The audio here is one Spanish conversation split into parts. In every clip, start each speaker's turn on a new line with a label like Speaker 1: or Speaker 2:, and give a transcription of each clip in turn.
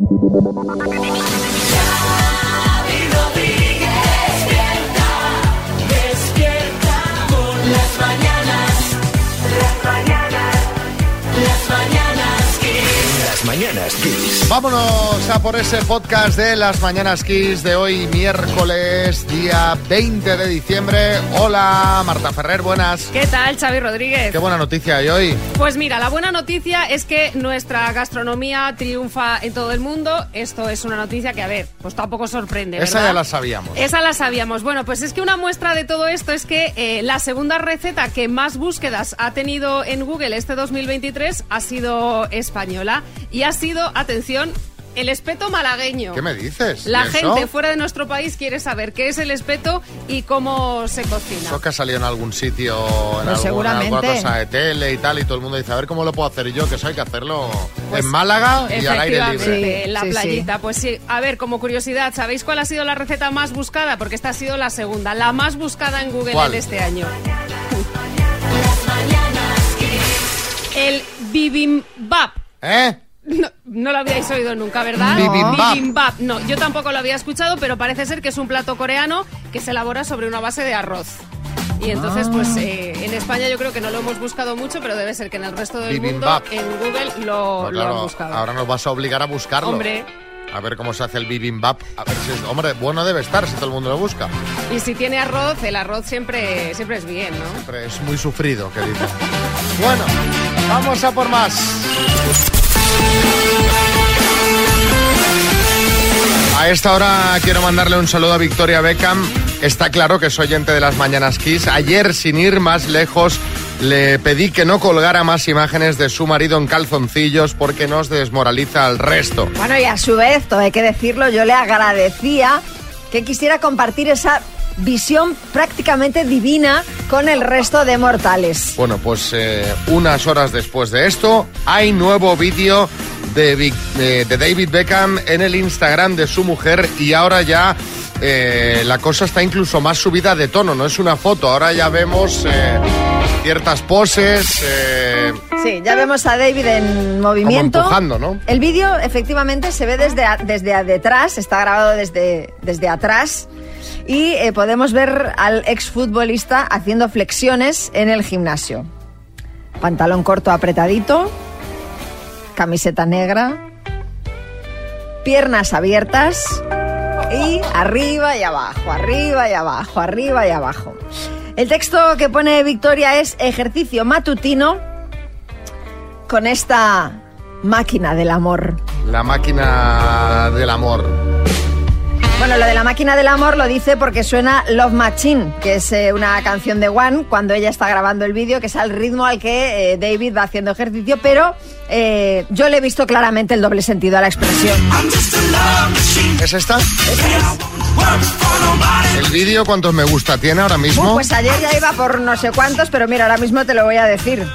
Speaker 1: Xavi mañanas Kiss.
Speaker 2: Vámonos a por ese podcast de las Mañanas Kiss de hoy, miércoles, día 20 de diciembre. Hola, Marta Ferrer, buenas.
Speaker 3: ¿Qué tal, Xavi Rodríguez?
Speaker 2: Qué buena noticia hay hoy.
Speaker 3: Pues mira, la buena noticia es que nuestra gastronomía triunfa en todo el mundo. Esto es una noticia que, a ver, pues tampoco sorprende,
Speaker 2: Esa
Speaker 3: ¿verdad?
Speaker 2: ya la sabíamos.
Speaker 3: Esa la sabíamos. Bueno, pues es que una muestra de todo esto es que eh, la segunda receta que más búsquedas ha tenido en Google este 2023 ha sido española y ha sido, atención, el espeto malagueño.
Speaker 2: ¿Qué me dices?
Speaker 3: La
Speaker 2: ¿Y eso?
Speaker 3: gente fuera de nuestro país quiere saber qué es el espeto y cómo se cocina.
Speaker 2: Eso que ha salido en algún sitio, en
Speaker 4: Pues
Speaker 2: alguna, alguna cosa de tele y tal, y todo el mundo dice, a ver cómo lo puedo hacer Y yo, que eso hay que hacerlo
Speaker 3: Pues,
Speaker 2: en Málaga y al aire libre.
Speaker 3: Efectivamente,
Speaker 4: Sí,
Speaker 3: en la
Speaker 4: sí, sí.
Speaker 3: playita. Pues sí, a ver, como curiosidad, ¿sabéis cuál ha sido la receta más buscada? Porque esta ha sido la segunda, la más buscada en Google
Speaker 2: ¿Cuál?
Speaker 3: en este año. El bibimbap.
Speaker 2: ¿Eh?
Speaker 3: No, no lo habíais oído nunca, ¿verdad?
Speaker 2: Bibimbap.
Speaker 3: Bibimbap. No, yo tampoco lo había escuchado, pero parece ser que es un plato coreano que se elabora sobre una base de arroz. Y entonces, pues eh, en España yo creo que no lo hemos buscado mucho, pero debe ser que en el resto del
Speaker 2: Bibimbap.
Speaker 3: mundo, en Google, lo,
Speaker 2: Pues
Speaker 3: lo han buscado.
Speaker 2: ahora nos vas a obligar a buscarlo.
Speaker 3: Hombre,
Speaker 2: A ver cómo se hace el bibimbap. A ver si es... Hombre, bueno debe estar si todo el mundo lo busca.
Speaker 3: y si tiene arroz, el arroz siempre, siempre es bien, ¿no?
Speaker 2: Siempre es muy sufrido, que dicen. Bueno, vamos a por más. A esta hora quiero mandarle un saludo a Victoria Beckham. Está claro que es oyente de las Mañanas Kiss. Ayer, sin ir más lejos, le pedí que no colgara más imágenes de su marido en calzoncillos porque nos desmoraliza al resto.
Speaker 4: Bueno, y a su vez, todo hay que decirlo, yo le agradecía que quisiera compartir esa visión prácticamente divina con el resto de mortales.
Speaker 2: Bueno, pues eh, unas horas después de esto, hay nuevo vídeo de, Vic- de- de David Beckham en el Instagram de su mujer y ahora ya eh, la cosa está incluso más subida de tono, no es una foto, ahora ya vemos eh, ciertas poses, eh,
Speaker 4: Sí, ya vemos a David en movimiento.
Speaker 2: Como empujando, ¿no?
Speaker 4: El vídeo efectivamente se ve desde, a- desde a- detrás, está grabado desde, desde atrás y eh, podemos ver al exfutbolista haciendo flexiones en el gimnasio. Pantalón corto apretadito, camiseta negra, piernas abiertas y arriba y abajo, arriba y abajo, arriba y abajo. El texto que pone Victoria es ejercicio matutino con esta máquina del amor.
Speaker 2: la máquina del amor.
Speaker 4: Bueno, lo de la máquina del amor lo dice porque suena Love Machine, que es eh, una canción de One cuando ella está grabando el vídeo, que es al ritmo al que eh, David va haciendo ejercicio, pero eh, yo le he visto claramente el doble sentido a la expresión.
Speaker 2: ¿Es esta? ¿El vídeo cuántos me gusta tiene ahora mismo?
Speaker 4: Uh, pues ayer ya iba por no sé cuántos, pero mira, ahora mismo te lo voy a decir.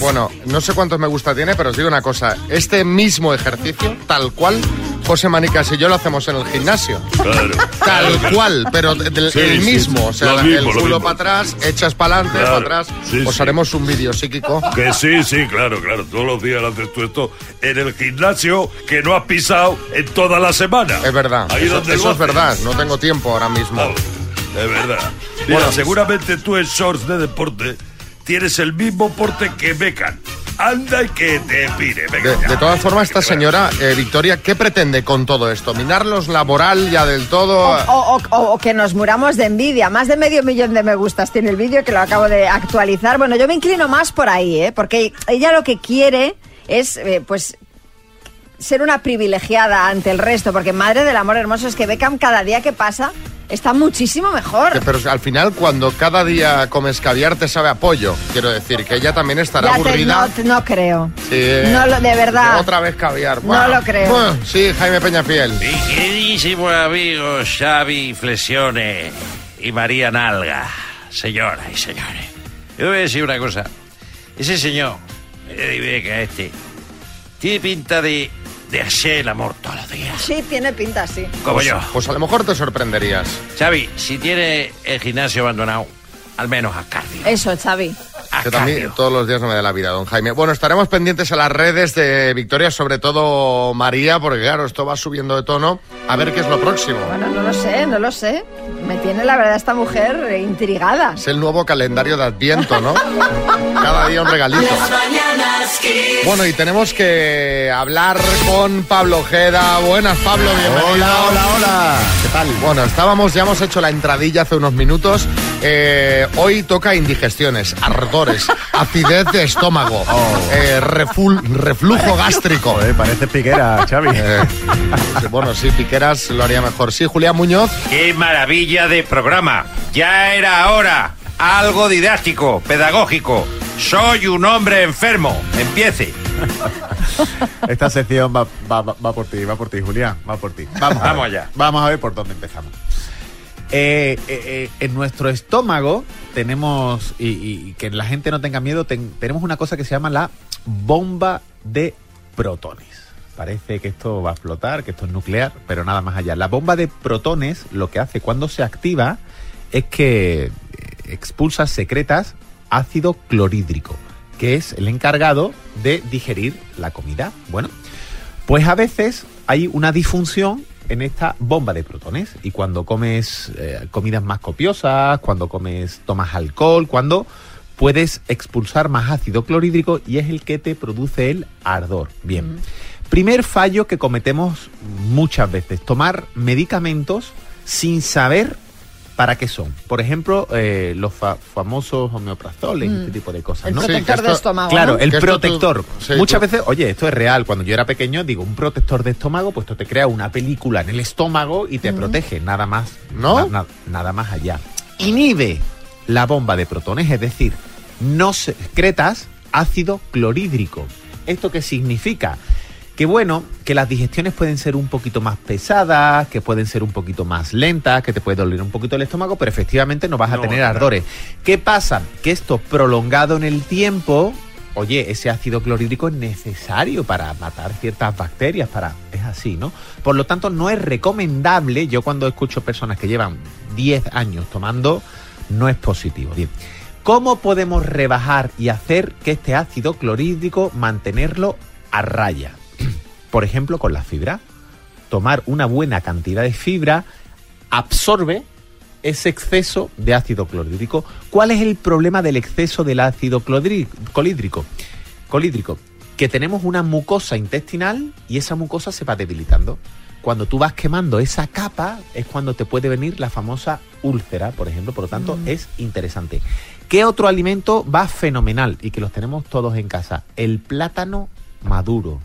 Speaker 2: Bueno, no sé cuántos me gusta tiene, pero os digo una cosa. Este mismo ejercicio, tal cual, José Manicas y yo lo hacemos en el gimnasio.
Speaker 5: Claro.
Speaker 2: Tal cual, pero del-
Speaker 5: Sí,
Speaker 2: el mismo.
Speaker 5: sí.
Speaker 2: O sea,
Speaker 5: mismo,
Speaker 2: el
Speaker 5: lo
Speaker 2: culo para atrás, echas para adelante,
Speaker 5: Claro.
Speaker 2: para atrás.
Speaker 5: Sí,
Speaker 2: Os
Speaker 5: sí.
Speaker 2: haremos un vídeo psíquico.
Speaker 5: Que sí, sí, claro, claro. Todos los días haces tú esto en el gimnasio que no has pisado en toda la semana.
Speaker 2: Es verdad.
Speaker 5: Ahí
Speaker 2: Eso,
Speaker 5: donde
Speaker 2: eso
Speaker 5: lo
Speaker 2: es verdad. No tengo tiempo ahora mismo.
Speaker 5: Es verdad. Mira,
Speaker 2: Bueno.
Speaker 5: seguramente tú en shorts de deporte tienes el mismo porte que Beckham. Anda y que te pire. Venga,
Speaker 2: De, todas formas, esta señora, eh, Victoria, ¿qué pretende con todo esto? ¿Minarlos laboral ya del todo?
Speaker 4: O, o- o- o que nos muramos de envidia. Más de medio millón de me gustas tiene el vídeo que lo acabo de actualizar. Bueno, yo me inclino más por ahí, ¿eh? porque ella lo que quiere es, eh, pues, ser una privilegiada ante el resto. Porque madre del amor hermoso es que Beckham cada día que pasa está muchísimo mejor.
Speaker 2: Pero al final, cuando cada día comes caviar, te sabe a pollo. Quiero decir, que ella también estará
Speaker 4: Ya te-
Speaker 2: aburrida.
Speaker 4: no, te- no creo.
Speaker 2: Sí.
Speaker 4: No lo- de verdad.
Speaker 2: Otra vez caviar.
Speaker 4: No
Speaker 2: Buah.
Speaker 4: lo creo.
Speaker 2: Buah, Sí, Jaime Peñafiel.
Speaker 6: Mi queridísimo amigo Xavi Flexione y María Nalga, señoras y señores. Yo voy a decir una cosa. Ese señor, eh, Ibeca este, tiene pinta de, de hacer el amor todos los días.
Speaker 4: Sí, tiene pinta, sí.
Speaker 6: Como yo.
Speaker 2: Pues a lo mejor te sorprenderías.
Speaker 6: Xavi, si tiene el gimnasio abandonado, al menos haz cardio.
Speaker 4: Eso, Xavi.
Speaker 2: Que también todos los días no me da la vida, don Jaime. Bueno, estaremos pendientes a las redes de Victoria, sobre todo María, porque claro, esto va subiendo de tono. A ver qué es lo próximo.
Speaker 4: Bueno, no lo sé, no lo sé. Me tiene la verdad esta mujer intrigada.
Speaker 2: Es el nuevo calendario de Adviento, ¿no? Cada día un regalito. Bueno, y tenemos que hablar con Pablo Ojeda. Buenas, Pablo, bienvenido.
Speaker 7: Hola, hola, hola. ¿Qué tal?
Speaker 2: Bueno, estábamos, ya hemos hecho la entradilla hace unos minutos. Eh, hoy toca indigestiones, ardores, acidez de estómago, eh, reful- reflujo gástrico.
Speaker 7: Joder, parece piquera, Xavi.
Speaker 2: Eh, bueno, sí, Piqueras lo haría mejor. Sí, Julián Muñoz.
Speaker 6: ¡Qué maravilla de programa! Ya era hora. Algo didáctico, pedagógico. Soy un hombre enfermo. Empiece.
Speaker 7: Esta sección va, va- va- va por ti, va por ti, Julián, va por ti. Vamos,
Speaker 6: Vamos
Speaker 7: ver.
Speaker 6: allá.
Speaker 7: Vamos a ver por dónde empezamos. Eh, eh, eh, en nuestro estómago tenemos, y, que la gente no tenga miedo, ten- tenemos una cosa que se llama la bomba de protones. Parece que esto va a explotar, que esto es nuclear, pero nada más allá. La bomba de protones lo que hace cuando se activa es que expulsa secretas ácido clorhídrico, que es el encargado de digerir la comida. Bueno, pues a veces hay una disfunción en esta bomba de protones y cuando comes eh, comidas más copiosas, cuando comes tomas alcohol, cuando puedes expulsar más ácido clorhídrico y es el que te produce el ardor. Bien. Primer fallo que cometemos muchas veces, tomar medicamentos sin saber para qué son. Por ejemplo, eh, los fa- famosos homeoprazoles, este tipo de cosas.
Speaker 4: El
Speaker 7: ¿no?
Speaker 2: Sí,
Speaker 4: protector de estómago.
Speaker 7: Claro,
Speaker 4: ¿no?
Speaker 7: el
Speaker 2: tú-
Speaker 7: protector.
Speaker 2: sí,
Speaker 7: Muchas
Speaker 2: tú-
Speaker 7: veces, oye, esto es real. Cuando yo era pequeño, digo, un protector de estómago, pues esto te crea una película en el estómago y te protege, nada más.
Speaker 2: ¿No?
Speaker 7: na- na- nada más allá. Inhibe la bomba de protones, es decir, no secretas ácido clorhídrico. ¿Esto qué significa? Que bueno, que las digestiones pueden ser un poquito más pesadas, que pueden ser un poquito más lentas, que te puede doler un poquito el estómago, pero efectivamente no vas a
Speaker 5: No,
Speaker 7: tener
Speaker 5: claro.
Speaker 7: ardores. ¿Qué pasa? Que esto prolongado en el tiempo, oye, ese ácido clorhídrico es necesario para matar ciertas bacterias, para es así, ¿no? Por lo tanto, no es recomendable, yo cuando escucho personas que llevan 10 años tomando, no es positivo. Bien. ¿Cómo podemos rebajar y hacer que este ácido clorhídrico mantenerlo a raya? Por ejemplo, con la fibra. Tomar una buena cantidad de fibra absorbe ese exceso de ácido clorhídrico. ¿Cuál es el problema del exceso del ácido clorhí- colídrico? Colídrico, que tenemos una mucosa intestinal y esa mucosa se va debilitando. Cuando tú vas quemando esa capa es cuando te puede venir la famosa úlcera, por ejemplo, por lo tanto es interesante. ¿Qué otro alimento va fenomenal y que los tenemos todos en casa? El plátano maduro.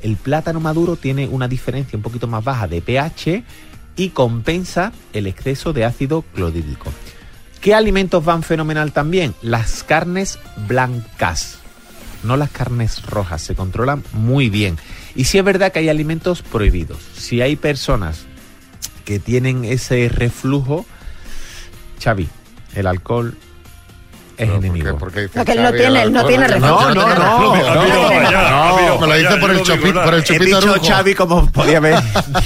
Speaker 7: El plátano maduro tiene una diferencia un poquito más baja de pH y compensa el exceso de ácido clorhídrico. ¿Qué alimentos van fenomenal también? Las carnes blancas, no las carnes rojas, se controlan muy bien. Y sí es verdad que hay alimentos prohibidos. Si hay personas que tienen ese reflujo, Xavi, el alcohol es
Speaker 2: Pero, ¿por qué-
Speaker 7: enemigo.
Speaker 2: por qué dice
Speaker 4: No, que él no tiene- él no tiene.
Speaker 7: No, no, no,
Speaker 5: no,
Speaker 2: me lo dice por el chupito, por el
Speaker 7: He
Speaker 2: chupito
Speaker 7: dicho
Speaker 2: orujo.
Speaker 7: Xavi como podía haber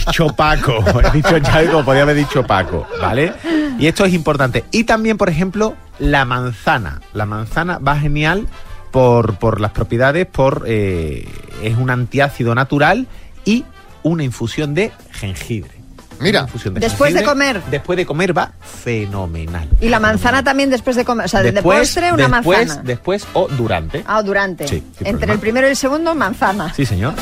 Speaker 7: dicho Paco. He dicho Xavi como podía haber dicho Paco, ¿vale? Y esto es importante. Y también, por ejemplo, la manzana. La manzana va genial por, por las propiedades, por eh, es un antiácido natural y una infusión de jengibre.
Speaker 2: Mira.
Speaker 7: Una infusión de
Speaker 4: Después de comer.
Speaker 7: Después de comer va fenomenal.
Speaker 4: Y la manzana también después de comer. O sea, de postre, una
Speaker 7: después,
Speaker 4: manzana.
Speaker 7: Después o durante.
Speaker 4: Ah, durante.
Speaker 7: Sí,
Speaker 4: Entre
Speaker 7: problema.
Speaker 4: el primero y el segundo, manzana.
Speaker 7: Sí, señor.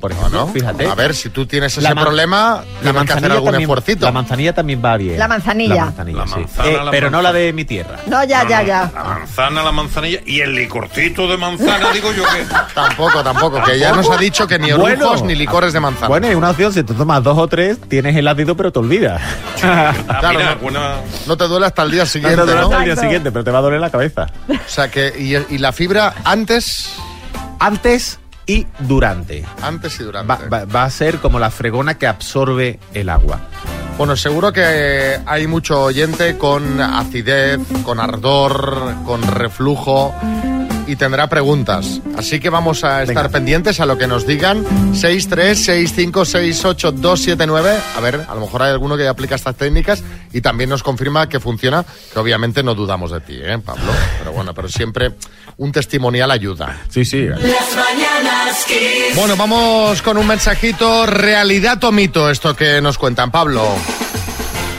Speaker 7: Por ejemplo,
Speaker 2: Bueno,
Speaker 7: fíjate.
Speaker 2: a ver, si tú tienes ese problema, tienes que hacer algún
Speaker 7: también,
Speaker 2: esfuercito.
Speaker 7: La manzanilla también va bien.
Speaker 4: La manzanilla.
Speaker 7: La manzanilla,
Speaker 5: La
Speaker 7: sí.
Speaker 5: manzana,
Speaker 7: Eh,
Speaker 5: la
Speaker 7: pero no
Speaker 5: manzana.
Speaker 7: la de mi tierra.
Speaker 4: No, ya, ya, ya.
Speaker 5: La manzana, la manzanilla y el licorcito de manzana, digo yo que.
Speaker 2: Tampoco, tampoco, que ya nos ha dicho que ni orujos
Speaker 7: Bueno.
Speaker 2: ni licores de manzana.
Speaker 7: Bueno, es una opción. Si te tomas dos o tres, tienes el ácido, pero te olvidas.
Speaker 5: Ah,
Speaker 2: Claro,
Speaker 5: mira,
Speaker 2: no.
Speaker 5: buena-
Speaker 2: No te duele hasta el día
Speaker 7: No te
Speaker 2: siguiente,
Speaker 7: duele
Speaker 2: ¿no?
Speaker 7: hasta el día siguiente, pero te va a doler la cabeza.
Speaker 2: O sea que, y, y la fibra antes,
Speaker 7: Antes y durante.
Speaker 2: antes y durante.
Speaker 7: Va, va- va a ser como la fregona que absorbe el agua.
Speaker 2: Bueno, seguro que hay mucho oyente con acidez, con ardor, con reflujo. Y tendrá preguntas. Así que vamos a estar pendientes a lo que nos digan. 636568279. A ver, a lo mejor hay alguno que ya aplica estas técnicas y también nos confirma que funciona, que obviamente no dudamos de ti, ¿eh, Pablo? Pero bueno, pero siempre un testimonial ayuda.
Speaker 7: Sí, sí.
Speaker 1: Las mañanas Kiss.
Speaker 2: Bueno, vamos con un mensajito, realidad o mito, esto que nos cuentan, Pablo.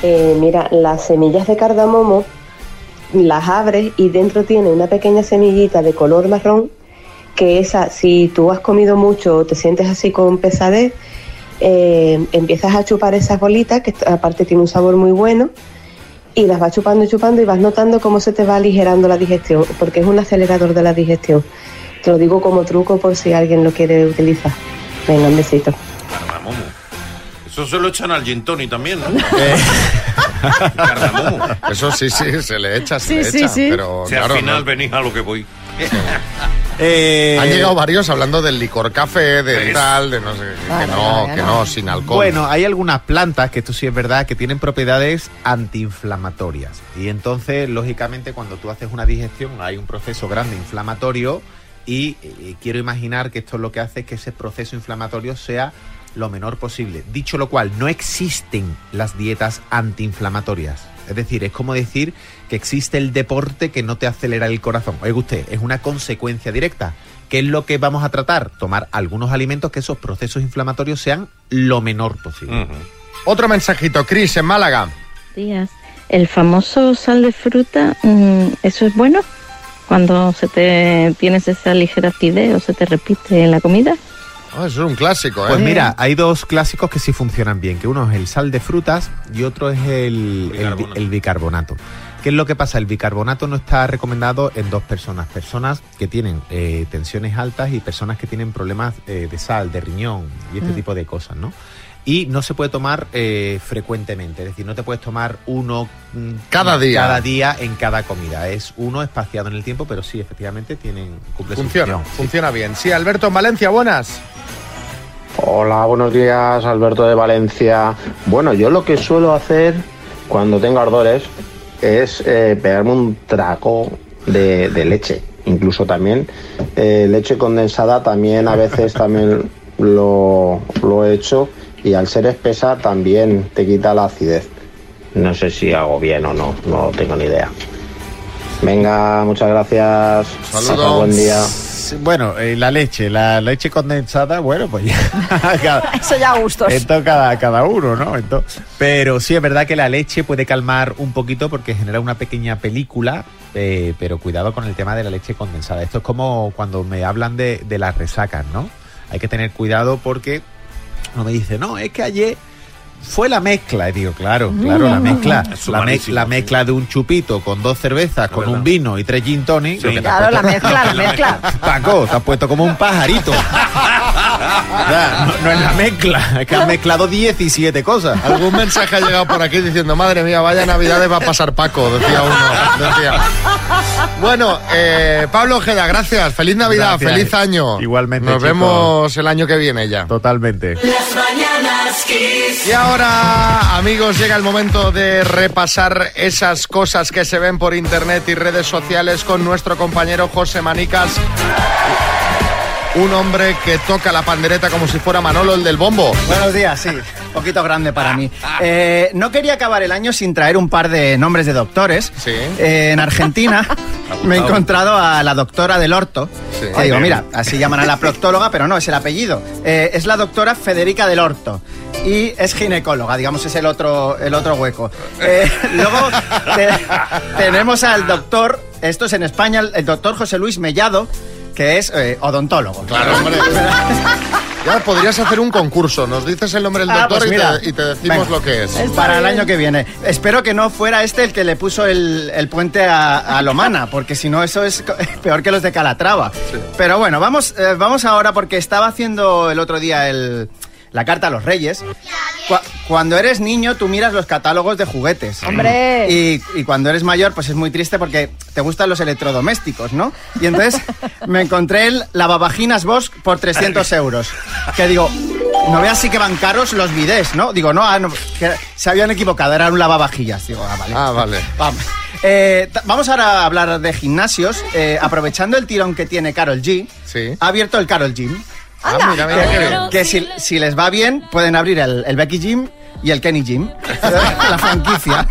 Speaker 8: Eh, mira, las semillas de cardamomo las abres y dentro tiene una pequeña semillita de color marrón que esa, si tú has comido mucho o te sientes así con pesadez, eh, empiezas a chupar esas bolitas, que aparte tiene un sabor muy bueno, y las vas chupando y chupando y vas notando cómo se te va aligerando la digestión, porque es un acelerador de la digestión. Te lo digo como truco por si alguien lo quiere utilizar. Venga, un besito.
Speaker 6: Eso se lo echan al gin tonic también, ¿no? Cardamomo.
Speaker 2: Eso sí, sí, se le echa, se
Speaker 4: Sí,
Speaker 2: le
Speaker 4: sí,
Speaker 2: echa,
Speaker 4: sí.
Speaker 2: pero
Speaker 6: O sea,
Speaker 2: claro,
Speaker 6: al final
Speaker 2: no.
Speaker 6: venís a lo que voy.
Speaker 7: Eh,
Speaker 2: Han llegado varios hablando del licor café, de
Speaker 6: Eso.
Speaker 2: tal, de no sé, que
Speaker 4: Vale,
Speaker 2: no,
Speaker 4: vale,
Speaker 2: que
Speaker 4: vale.
Speaker 2: no, sin alcohol.
Speaker 7: Bueno, hay algunas plantas que esto sí es verdad que tienen propiedades antiinflamatorias. Y entonces, lógicamente, cuando tú haces una digestión, hay un proceso grande inflamatorio y, eh, quiero imaginar que esto lo que hace es que ese proceso inflamatorio sea lo menor posible. Dicho lo cual, no existen las dietas antiinflamatorias. Es decir, es como decir que existe el deporte que no te acelera el corazón. Oiga usted, es una consecuencia directa. ¿Qué es lo que vamos a tratar? Tomar algunos alimentos que esos procesos inflamatorios sean lo menor posible.
Speaker 2: Otro mensajito, Cris, en Málaga.
Speaker 9: días. El famoso sal de fruta, mm, ¿eso es bueno? Cuando se te tienes esa ligera acidez o se te repite en la comida.
Speaker 2: Ah, eso es un clásico, ¿eh?
Speaker 7: Pues mira, hay dos clásicos que sí funcionan bien, que uno es el sal de frutas y otro es el,
Speaker 6: Bicarbonato.
Speaker 7: el bicarbonato. ¿Qué es lo que pasa? El bicarbonato no está recomendado en dos personas. Personas que tienen eh, tensiones altas y personas que tienen problemas eh, de sal, de riñón y este tipo de cosas, ¿no? Y no se puede tomar eh, frecuentemente, es decir, no te puedes tomar uno mm,
Speaker 2: Cada día.
Speaker 7: cada día en cada comida. Es uno espaciado en el tiempo, pero sí, efectivamente, tienen cumple su
Speaker 2: funciona,
Speaker 7: función.
Speaker 2: funciona bien. Sí, Alberto en Valencia, buenas.
Speaker 10: Hola, buenos días, Alberto de Valencia. Bueno, yo lo que suelo hacer cuando tengo ardores es eh, pegarme un trago de, de leche. Incluso también eh, leche condensada, también a veces también lo, lo he hecho y al ser espesa también te quita la acidez. No sé si hago bien o no, no tengo ni idea. Venga, muchas gracias.
Speaker 2: Saludos.
Speaker 10: Buen día.
Speaker 7: Bueno, eh, la leche, la leche condensada, bueno, pues ya. cada-
Speaker 4: Eso ya a gustos.
Speaker 7: esto cada, cada uno, ¿no? Entonces, pero sí es verdad que la leche puede calmar un poquito porque genera una pequeña película, eh, pero cuidado con el tema de la leche condensada. Esto es como cuando me hablan de, de las resacas, ¿no? Hay que tener cuidado porque uno me dice, no, es que ayer fue la mezcla. Y digo, claro, claro, la mezcla.
Speaker 6: Es
Speaker 7: La, la mezcla de un chupito con dos cervezas, con un vino y tres gin tonic.
Speaker 6: Sí.
Speaker 7: lo que
Speaker 4: Claro, la mezcla, la mezcla.
Speaker 7: Paco, te has puesto como un pajarito. Ya, no, no es la mezcla, es que has mezclado 17 cosas.
Speaker 2: Algún mensaje ha llegado por aquí diciendo, madre mía, vaya navidades va a pasar Paco, decía uno. decía. Bueno, eh, Pablo Ojeda, gracias. Feliz Navidad,
Speaker 7: Gracias.
Speaker 2: feliz año.
Speaker 7: Igualmente,
Speaker 2: Nos vemos el año que viene ya.
Speaker 7: Totalmente.
Speaker 1: Las mañanas Kiss.
Speaker 2: Y ahora, amigos, llega el momento de repasar esas cosas que se ven por internet y redes sociales con nuestro compañero José Manicas. Un hombre que toca la pandereta como si fuera Manolo el del bombo.
Speaker 11: Buenos días, sí. Un poquito grande para mí. Eh, no quería acabar el año sin traer un par de nombres de doctores.
Speaker 2: Sí.
Speaker 11: Eh, en Argentina me he encontrado a la doctora del orto.
Speaker 2: Sí.
Speaker 11: Que digo, mira, así llaman a la proctóloga, pero no, es el apellido. Eh, es la doctora Federica del Orto. Y es ginecóloga, digamos, es el otro, el otro hueco. Eh, luego te- tenemos al doctor, esto es en España, el doctor José Luis Mellado, que es eh, odontólogo.
Speaker 2: Claro, hombre. Ya podrías hacer un concurso. Nos dices el nombre del
Speaker 11: Ah,
Speaker 2: doctor
Speaker 11: pues
Speaker 2: y, te, y te decimos
Speaker 11: Venga.
Speaker 2: lo que es.
Speaker 11: para el año que viene. Espero que no fuera este el que le puso el, el puente a, a Lomana, porque si no eso es peor que los de Calatrava. Pero bueno, vamos, eh, vamos ahora porque estaba haciendo el otro día el, la carta a los Reyes. Cu- cuando eres niño tú miras los catálogos de juguetes.
Speaker 4: ¡Hombre!
Speaker 11: Y, y cuando eres mayor pues es muy triste porque te gustan los electrodomésticos, ¿no? Y entonces me encontré el lavavaginas Bosch por 300 euros. Que digo, no veas sí que van caros los bidés, ¿no? Digo, no, ah, no, que se habían equivocado, era un lavavajillas. Digo, ah, vale.
Speaker 2: Ah, vale.
Speaker 11: Vamos. Eh, vamos ahora a hablar de gimnasios. Eh, aprovechando el tirón que tiene Carol G,
Speaker 2: Sí.
Speaker 11: ha abierto el Carol Gym.
Speaker 2: Ah, mira, mira, qué bien.
Speaker 11: Que si, si les va bien, pueden abrir el, el Becky Gym y el Kenny Gym, la franquicia.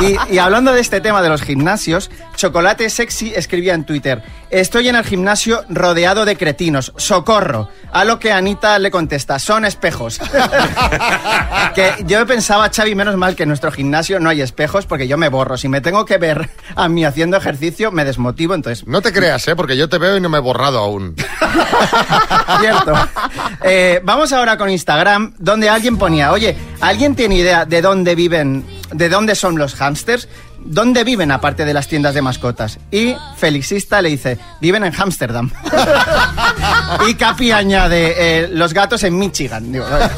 Speaker 11: Y, y hablando de este tema de los gimnasios, Chocolate Sexy escribía en Twitter, estoy en el gimnasio rodeado de cretinos, socorro. A lo que Anita le contesta, son espejos. que yo pensaba, Xavi, menos mal que en nuestro gimnasio no hay espejos porque yo me borro. Si me tengo que ver a mí haciendo ejercicio, me desmotivo, entonces
Speaker 2: No te creas, ¿eh? Porque yo te veo y no me he borrado aún.
Speaker 11: Cierto. Eh, vamos ahora con Instagram, donde alguien ponía, oye, ¿alguien tiene idea de dónde viven, de dónde son los hámsters? ¿Dónde viven aparte de las tiendas de mascotas? Y Felixista le dice, viven en Ámsterdam. y Capi añade, eh, los gatos en Michigan. Digo, "Oye,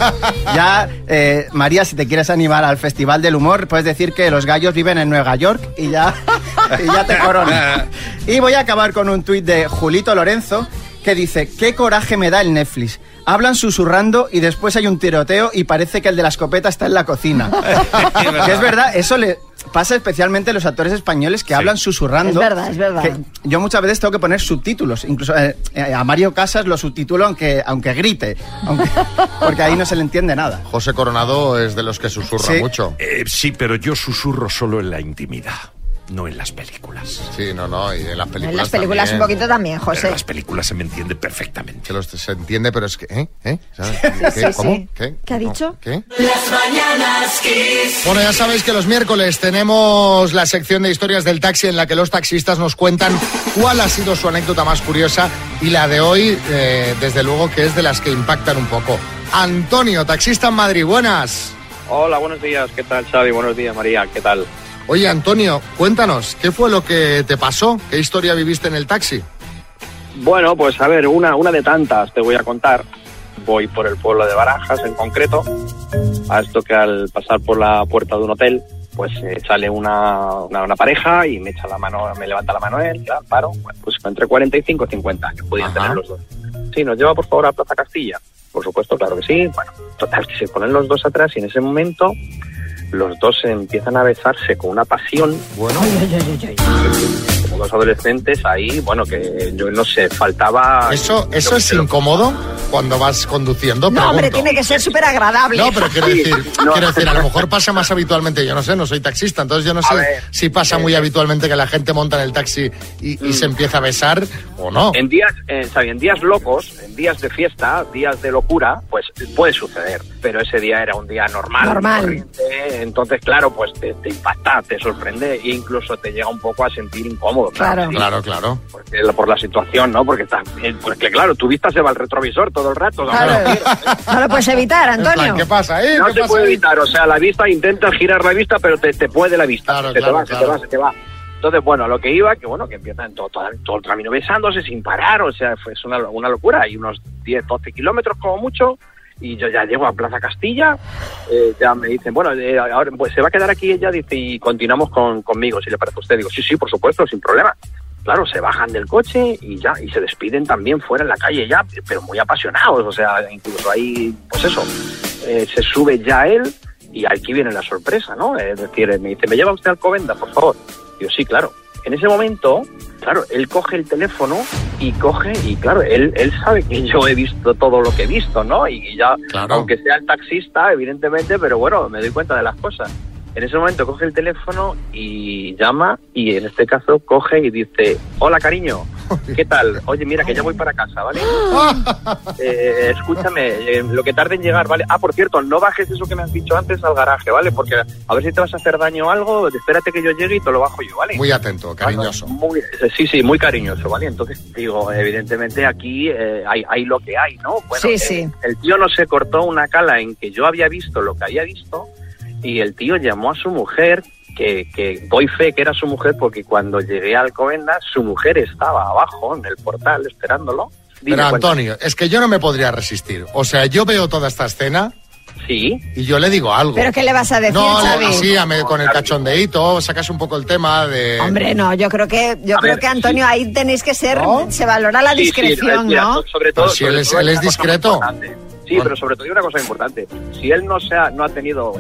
Speaker 11: ya, eh, María, si te quieres animar al Festival del Humor, puedes decir que los gallos viven en Nueva York y ya, y ya te corona. Y voy a acabar con un tuit de Julito Lorenzo que dice, qué coraje me da el Netflix. Hablan susurrando y después hay un tiroteo y parece que el de la escopeta está en la cocina. es verdad, eso le pasa especialmente los actores españoles que hablan susurrando.
Speaker 4: Es verdad, es verdad.
Speaker 11: Que yo muchas veces tengo que poner subtítulos. Incluso eh, eh, a Mario Casas lo subtitulo aunque, aunque grite. aunque- porque ahí no se le entiende nada.
Speaker 2: José Coronado es de los que susurra
Speaker 11: Sí.
Speaker 2: mucho.
Speaker 5: Eh, sí, pero yo susurro solo en la intimidad, no en las películas.
Speaker 2: Sí, no, no, y en las películas
Speaker 4: En las películas
Speaker 2: también.
Speaker 4: un poquito también,
Speaker 5: Pero
Speaker 4: José.
Speaker 5: en las películas se me entiende perfectamente.
Speaker 2: Se, los- se entiende, pero es que... ¿Eh? ¿Eh? ¿Sabes? ¿Qué?
Speaker 4: sí,
Speaker 2: ¿Cómo?
Speaker 4: sí.
Speaker 2: ¿Qué?
Speaker 4: ¿Qué ha
Speaker 2: No,
Speaker 4: dicho?
Speaker 2: ¿Qué?
Speaker 1: Las mañanas Kiss.
Speaker 2: Bueno, ya sabéis que los miércoles tenemos la sección de historias del taxi en la que los taxistas nos cuentan cuál ha sido su anécdota más curiosa y la de hoy, eh, desde luego, que es de las que impactan un poco. Antonio, taxista en Madrid, buenas.
Speaker 12: Hola, buenos días. ¿Qué tal, Xavi? Buenos días, María. ¿Qué tal?
Speaker 2: Oye, Antonio, cuéntanos, ¿qué fue lo que te pasó? ¿Qué historia viviste en el taxi?
Speaker 12: Bueno, pues a ver, una, una de tantas te voy a contar. Voy por el pueblo de Barajas, en concreto, a esto que al pasar por la puerta de un hotel, pues eh, sale una, una, una pareja y me echa la mano, me levanta la mano él, claro, paro, pues entre 45 y 50, que podían
Speaker 2: Ajá.
Speaker 12: tener los dos. Sí, nos lleva por favor a Plaza Castilla. Por supuesto, claro que sí. Bueno, total, que se ponen los dos atrás y en ese momento los dos empiezan a besarse con una pasión. Como dos adolescentes ahí, bueno, que yo no sé, faltaba...
Speaker 2: ¿eso, eso es incómodo cuando vas conduciendo?
Speaker 4: No, hombre, tiene que ser súper agradable.
Speaker 2: No, pero quiero decir,
Speaker 12: no.
Speaker 2: quiero decir, a lo mejor pasa más habitualmente, yo no sé, no soy taxista, entonces yo no sé
Speaker 12: ver,
Speaker 2: si pasa muy
Speaker 12: eh,
Speaker 2: habitualmente que la gente monta en el taxi y, y se empieza a besar o no.
Speaker 12: En días, eh, en días locos, en días de fiesta, días de locura, pues puede suceder. Pero ese día era un día normal.
Speaker 4: Normal.
Speaker 12: corriente, entonces, claro, pues te, te impacta, te sorprende e incluso te llega un poco a sentir incómodo.
Speaker 4: Claro.
Speaker 12: sí,
Speaker 2: Claro, claro.
Speaker 12: porque, por la situación, ¿no? Porque, está, eh, porque claro, tu vista se va al retrovisor todo el rato.
Speaker 4: Claro. No lo puedes evitar,
Speaker 2: plan,
Speaker 4: Antonio.
Speaker 2: ¿Qué pasa ahí?
Speaker 12: No
Speaker 2: ¿Qué
Speaker 12: se
Speaker 2: pasa
Speaker 12: puede
Speaker 2: ahí?
Speaker 12: evitar, o sea, la vista intenta girar la vista, pero te, te puede la vista.
Speaker 2: Claro,
Speaker 12: se
Speaker 2: claro,
Speaker 12: te va, se te va, se te va. Entonces, bueno, a lo que iba, que bueno, que empiezan todo, todo, todo el camino besándose sin parar, o sea, fue es una, una locura. Hay unos 10, 12 kilómetros como mucho, y yo ya llego a Plaza Castilla, eh, ya me dicen, bueno, eh, ahora pues se va a quedar aquí ella, dice, y continuamos con, conmigo, si le parece a usted. Digo, sí, sí, por supuesto, sin problema. Claro, se bajan del coche y ya, y se despiden también fuera en la calle ya, pero muy apasionados, o sea, incluso ahí, pues eso, eh, se sube ya él y aquí viene la sorpresa, ¿no? Es decir, me dice, ¿me lleva usted al Covenda, por favor? Digo, sí, claro. En ese momento, claro, él coge el teléfono y coge, y claro, él, él sabe que yo he visto todo lo que he visto, ¿no? Y ya,
Speaker 2: Claro.
Speaker 12: aunque sea el taxista, evidentemente, pero bueno, me doy cuenta de las cosas. En ese momento coge el teléfono y llama y en este caso coge y dice, hola cariño, ¿qué tal? Oye, mira que ya voy para casa, ¿vale? Eh, escúchame, eh, lo que tarde en llegar, ¿vale? Ah, por cierto, no bajes eso que me has dicho antes al garaje, ¿vale? Porque a ver si te vas a hacer daño o algo, espérate que yo llegue y te lo bajo yo, ¿vale?
Speaker 2: Muy atento, cariñoso.
Speaker 12: Muy, eh, sí, sí, muy cariñoso, ¿vale? Entonces, digo, evidentemente aquí eh, hay, hay lo que hay, ¿no? Bueno,
Speaker 4: Sí, sí.
Speaker 12: el tío no se cortó una cala en que yo había visto lo que había visto y el tío llamó a su mujer, que, que doy fe que era su mujer porque cuando llegué al Alcobendas, su mujer estaba abajo en el portal esperándolo. Dime,
Speaker 2: Pero. Antonio, es que yo no me podría resistir. O sea, yo veo toda esta escena
Speaker 12: Sí.
Speaker 2: y yo le digo algo.
Speaker 4: ¿Pero qué le vas a decir,
Speaker 2: no,
Speaker 4: Xavi?
Speaker 2: así, a me- con el cachondeíto, sacas un poco el tema de...
Speaker 4: Hombre, no, yo creo que, yo
Speaker 12: A
Speaker 4: creo
Speaker 12: ver,
Speaker 4: que Antonio, ahí tenéis que ser,
Speaker 2: ¿No?
Speaker 4: se valora la
Speaker 12: Sí, sí,
Speaker 4: discreción,
Speaker 12: mira,
Speaker 4: ¿no?
Speaker 12: Sobre todo,
Speaker 2: Pues si
Speaker 12: sobre
Speaker 2: él es-
Speaker 12: todo
Speaker 2: él discreto.
Speaker 12: Sí, pero sobre todo hay una cosa importante. Si él no se ha, no ha tenido,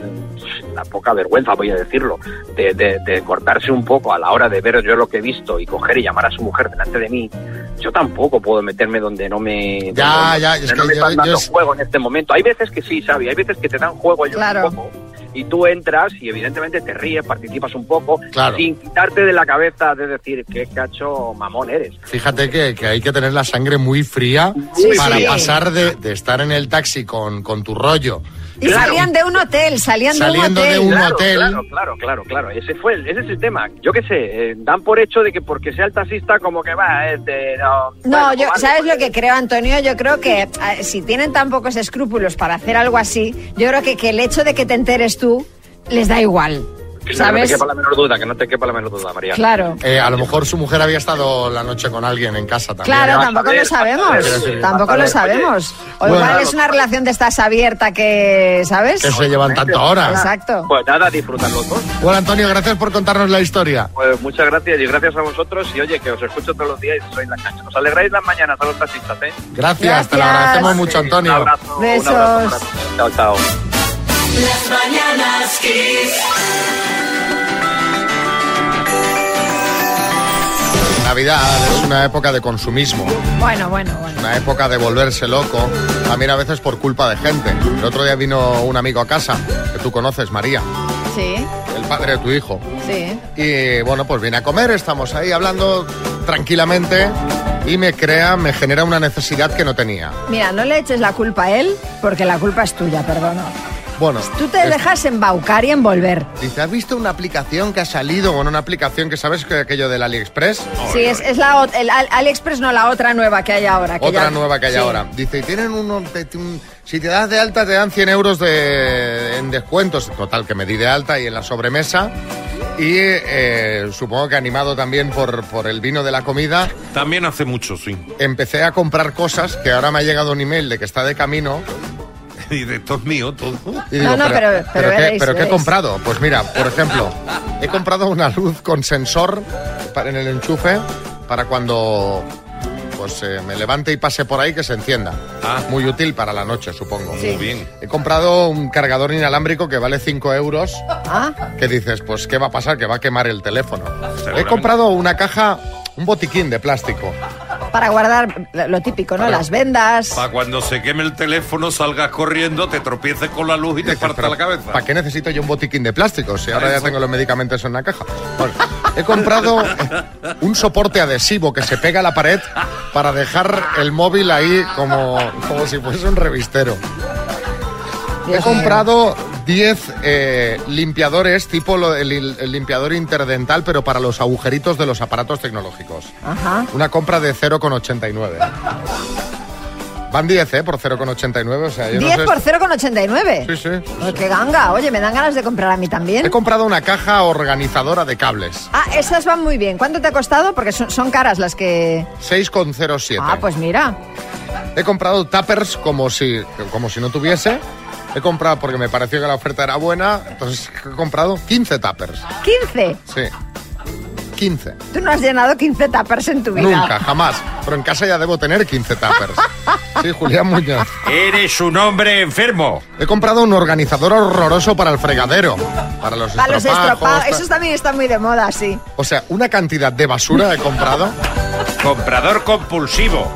Speaker 12: la poca vergüenza, voy a decirlo, de, de- de cortarse un poco a la hora de ver yo lo que he visto y coger y llamar a su mujer delante de mí, yo tampoco puedo meterme donde no me,
Speaker 2: Ya,
Speaker 12: donde-
Speaker 2: ya,
Speaker 12: donde
Speaker 2: es
Speaker 12: no
Speaker 2: que
Speaker 12: me
Speaker 2: yo-
Speaker 12: están dando
Speaker 2: yo-
Speaker 12: juego en este momento. Hay veces que sí, Xavi, hay veces que te dan juego ellos
Speaker 4: Claro.
Speaker 12: un poco y tú entras y evidentemente te ríes, participas un poco,
Speaker 2: Claro.
Speaker 12: sin quitarte de la cabeza de decir qué cacho mamón eres.
Speaker 2: Fíjate que, que hay que tener la sangre muy fría
Speaker 4: Sí,
Speaker 2: para
Speaker 4: sí.
Speaker 2: pasar de, de estar en el taxi con, con tu rollo.
Speaker 4: Y salían de un hotel, salían
Speaker 2: Saliendo
Speaker 4: de
Speaker 2: de
Speaker 4: un
Speaker 2: un
Speaker 4: hotel.
Speaker 12: Claro,
Speaker 2: hotel.
Speaker 12: Claro, claro, claro, claro. Ese fue el, ese es el tema. Yo qué sé, eh, dan por hecho de que porque sea el taxista como que va, este, no.
Speaker 4: No,
Speaker 12: bueno,
Speaker 4: yo, ¿sabes lo que creo, Antonio? Yo creo que si tienen tan pocos escrúpulos para hacer algo así, yo creo que, que el hecho de que te enteres tú les da igual.
Speaker 12: Que no te quepa la menor duda, que no te quepa la menor duda, María.
Speaker 4: Claro.
Speaker 2: Eh, a lo mejor su mujer había estado la noche con alguien en casa también.
Speaker 4: Claro, tampoco lo sabemos.
Speaker 2: sí,
Speaker 4: Tampoco lo sabemos. O
Speaker 2: Bueno.
Speaker 4: igual es una relación de estas abierta que, ¿sabes?
Speaker 2: Que se llevan tanto ahora.
Speaker 4: Exacto.
Speaker 12: Pues nada, disfrutan los dos.
Speaker 2: Bueno, Antonio, gracias por contarnos la historia.
Speaker 12: Pues muchas gracias y gracias a vosotros. Y oye, que os escucho todos los días y sois la cancha. Os alegráis las mañanas a los taxistas, ¿eh?
Speaker 2: Gracias, te lo
Speaker 4: Gracias.
Speaker 2: agradecemos mucho,
Speaker 12: Un
Speaker 2: Antonio.
Speaker 12: abrazo. Un
Speaker 4: Besos.
Speaker 12: abrazo, un abrazo. Chao, chao.
Speaker 1: Las mañanas Kiss.
Speaker 2: Navidad es una época de consumismo,
Speaker 4: Bueno, bueno, bueno.
Speaker 2: una época de volverse loco, también a veces por culpa de gente. El otro día vino un amigo a casa, que tú conoces, María,
Speaker 4: Sí,
Speaker 2: el padre de tu hijo.
Speaker 4: sí.
Speaker 2: Y bueno, pues viene a comer, estamos ahí hablando tranquilamente y me crea, me genera una necesidad que no tenía.
Speaker 4: Mira, no le eches la culpa a él, porque la culpa es tuya, perdona.
Speaker 2: Bueno,
Speaker 4: Tú te
Speaker 2: es-
Speaker 4: dejas embaucar y envolver.
Speaker 2: Dice, ¿has visto una aplicación que ha salido? Bueno, una aplicación que sabes que aquello del AliExpress.
Speaker 4: Sí, es, es la el Al- AliExpress, no la otra nueva que hay ahora. que
Speaker 2: Otra
Speaker 4: ya-
Speaker 2: nueva que hay
Speaker 4: sí.
Speaker 2: ahora. Dice, y tienen uno, un- si te das de alta te dan 100 euros de, en descuentos. Total, que me di de alta y en la sobremesa. Y eh, supongo que animado también por, por el vino de la comida,
Speaker 5: También hace mucho, sí.
Speaker 2: empecé a comprar cosas que ahora me ha llegado un email de que está de camino.
Speaker 5: De esto es mío todo.
Speaker 2: Y digo,
Speaker 4: No, no, pero- pero
Speaker 2: ¿qué,
Speaker 4: veréis,
Speaker 2: pero ¿qué he comprado? Pues mira, por ejemplo, he comprado una luz con sensor para, en el enchufe para cuando pues eh, me levante y pase por ahí que se encienda.
Speaker 5: Ah.
Speaker 2: Muy útil para la noche, supongo.
Speaker 4: Sí.
Speaker 5: Muy bien.
Speaker 2: He comprado un cargador inalámbrico que vale 5 euros.
Speaker 4: Ah,
Speaker 2: Que dices, pues, ¿qué va a pasar? Que va a quemar el teléfono. He comprado una caja, un botiquín de plástico.
Speaker 4: Para guardar lo típico, ¿no? Las vendas.
Speaker 5: Para cuando se queme el teléfono, salgas corriendo, te tropieces con la luz y te parta la cabeza.
Speaker 2: ¿Para qué necesito yo un botiquín de plástico? Si ahora ya tengo los medicamentos en una caja. Bueno, he comprado un soporte adhesivo que se pega a la pared para dejar el móvil ahí como, como si fuese un revistero. He
Speaker 4: Dios
Speaker 2: comprado 10 eh, limpiadores, tipo lo- el, el limpiador interdental, pero para los agujeritos de los aparatos tecnológicos.
Speaker 4: Ajá.
Speaker 2: Una compra de 0,89. Van 10, ¿eh? Por 0,89. O sea, yo no
Speaker 4: 10
Speaker 2: sé-
Speaker 4: por 0,89.
Speaker 2: Sí, sí.
Speaker 4: Ay, ¡Qué ganga! Oye, me dan ganas de comprar a mí también.
Speaker 2: He comprado una caja organizadora de cables.
Speaker 4: Ah, esas van muy bien. ¿Cuánto te ha costado? Porque son, son caras las que...
Speaker 2: 6,07.
Speaker 4: Ah, pues mira.
Speaker 2: He comprado tuppers como si, como si no tuviese. He comprado porque me pareció que la oferta era buena. Entonces he comprado 15 tuppers.
Speaker 4: 15.
Speaker 2: Sí. 15.
Speaker 4: Tú no has llenado 15 tuppers en tu vida.
Speaker 2: Nunca, jamás. Pero en casa ya debo tener 15 tuppers. Sí, Julián Muñoz.
Speaker 6: Eres un hombre enfermo.
Speaker 2: He comprado un organizador horroroso para el fregadero. Para los
Speaker 4: Para los
Speaker 2: estropajos.
Speaker 4: estropados.
Speaker 2: ta-
Speaker 4: Eso también está muy de moda, sí.
Speaker 2: O sea, una cantidad de basura he comprado.
Speaker 6: Comprador compulsivo.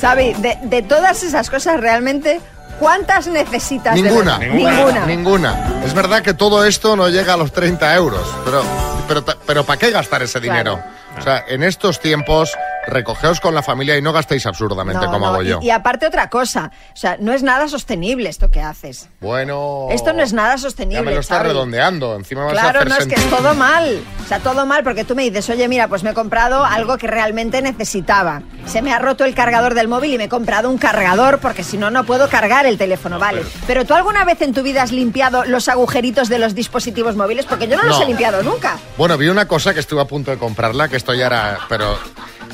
Speaker 4: Xavi, de, de todas esas cosas realmente, ¿cuántas necesitas? de
Speaker 2: Ninguna.
Speaker 4: Ninguna.
Speaker 2: Ninguna. Es verdad que todo esto no llega a los 30 euros, pero, pero, pero ¿para qué gastar ese dinero? O sea, en estos tiempos, recogeos con la familia y no gastéis absurdamente
Speaker 4: No,
Speaker 2: como
Speaker 4: no,
Speaker 2: hago yo.
Speaker 4: Y, aparte otra cosa, o sea, no es nada sostenible esto que haces.
Speaker 2: Bueno.
Speaker 4: Esto no es nada sostenible.
Speaker 2: Ya me lo
Speaker 4: Xavi.
Speaker 2: redondeando. Encima vas a
Speaker 4: Claro,
Speaker 2: hacer
Speaker 4: no es que es todo mal. O sea, todo mal porque tú me dices, oye, mira, pues me he comprado algo que realmente necesitaba. Se me ha roto el cargador del móvil y me he comprado un cargador porque si no, no puedo cargar el teléfono, vale. Pero tú alguna vez en tu vida has limpiado los agujeritos de los dispositivos móviles porque yo no, los he limpiado nunca.
Speaker 2: Bueno, vi una cosa que estuve a punto de comprarla, que esto ya era... Pero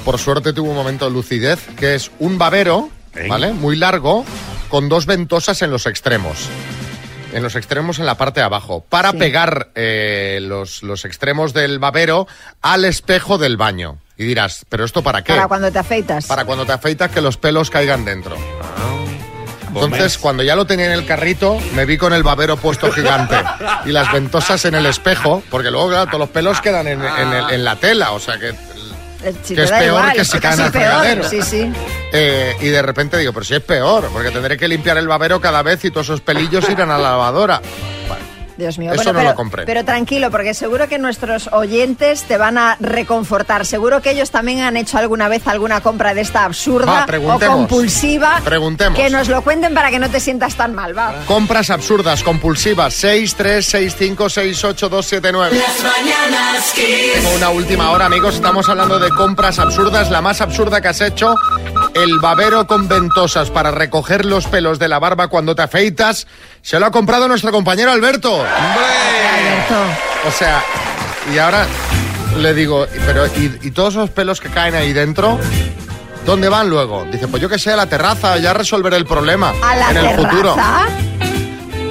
Speaker 2: por suerte tuvo un momento de lucidez, que es un babero. ¿vale? Muy largo, con dos ventosas en los extremos. En los extremos en la parte de abajo, para
Speaker 4: Sí.
Speaker 2: pegar eh, los, los extremos del babero al espejo del baño. Y dirás, ¿pero esto para qué?
Speaker 4: Para cuando te afeitas.
Speaker 2: Para cuando te afeitas que los pelos caigan dentro. Entonces, cuando ya lo tenía en el carrito, me vi con el babero puesto gigante y las ventosas en el espejo, porque luego, claro, todos los pelos quedan en, en la tela, o sea que...
Speaker 4: Eh, si
Speaker 2: Que es peor
Speaker 4: igual,
Speaker 2: que si caen al fregadero.
Speaker 4: Sí, sí.
Speaker 2: eh, y de repente digo, pero si es peor, porque tendré que limpiar el babero cada vez y todos esos pelillos irán a la lavadora.
Speaker 4: Dios mío.
Speaker 2: Eso
Speaker 4: Bueno,
Speaker 2: no
Speaker 4: pero,
Speaker 2: lo compré.
Speaker 4: Pero tranquilo, porque seguro que nuestros oyentes te van a reconfortar. Seguro que ellos también han hecho alguna vez alguna compra de esta absurda
Speaker 2: Va,
Speaker 4: o compulsiva.
Speaker 2: Preguntemos.
Speaker 4: Que nos lo cuenten para que no te sientas tan mal, va.
Speaker 2: Compras absurdas, compulsivas, 6, 3, 6, 5, 6, 8, 2, 7, 9.
Speaker 1: Las mañanas.
Speaker 2: Tengo Una última hora, amigos. Estamos hablando de compras absurdas. La más absurda que has hecho, el babero con ventosas para recoger los pelos de la barba cuando te afeitas, se lo ha comprado nuestro compañero Alberto. O sea, y ahora le digo, pero ¿y, y todos esos pelos que caen ahí dentro? ¿Dónde van luego? Dice, pues yo que sé, a la terraza, ya resolveré el problema
Speaker 4: A la
Speaker 2: en el
Speaker 4: terraza.
Speaker 2: futuro.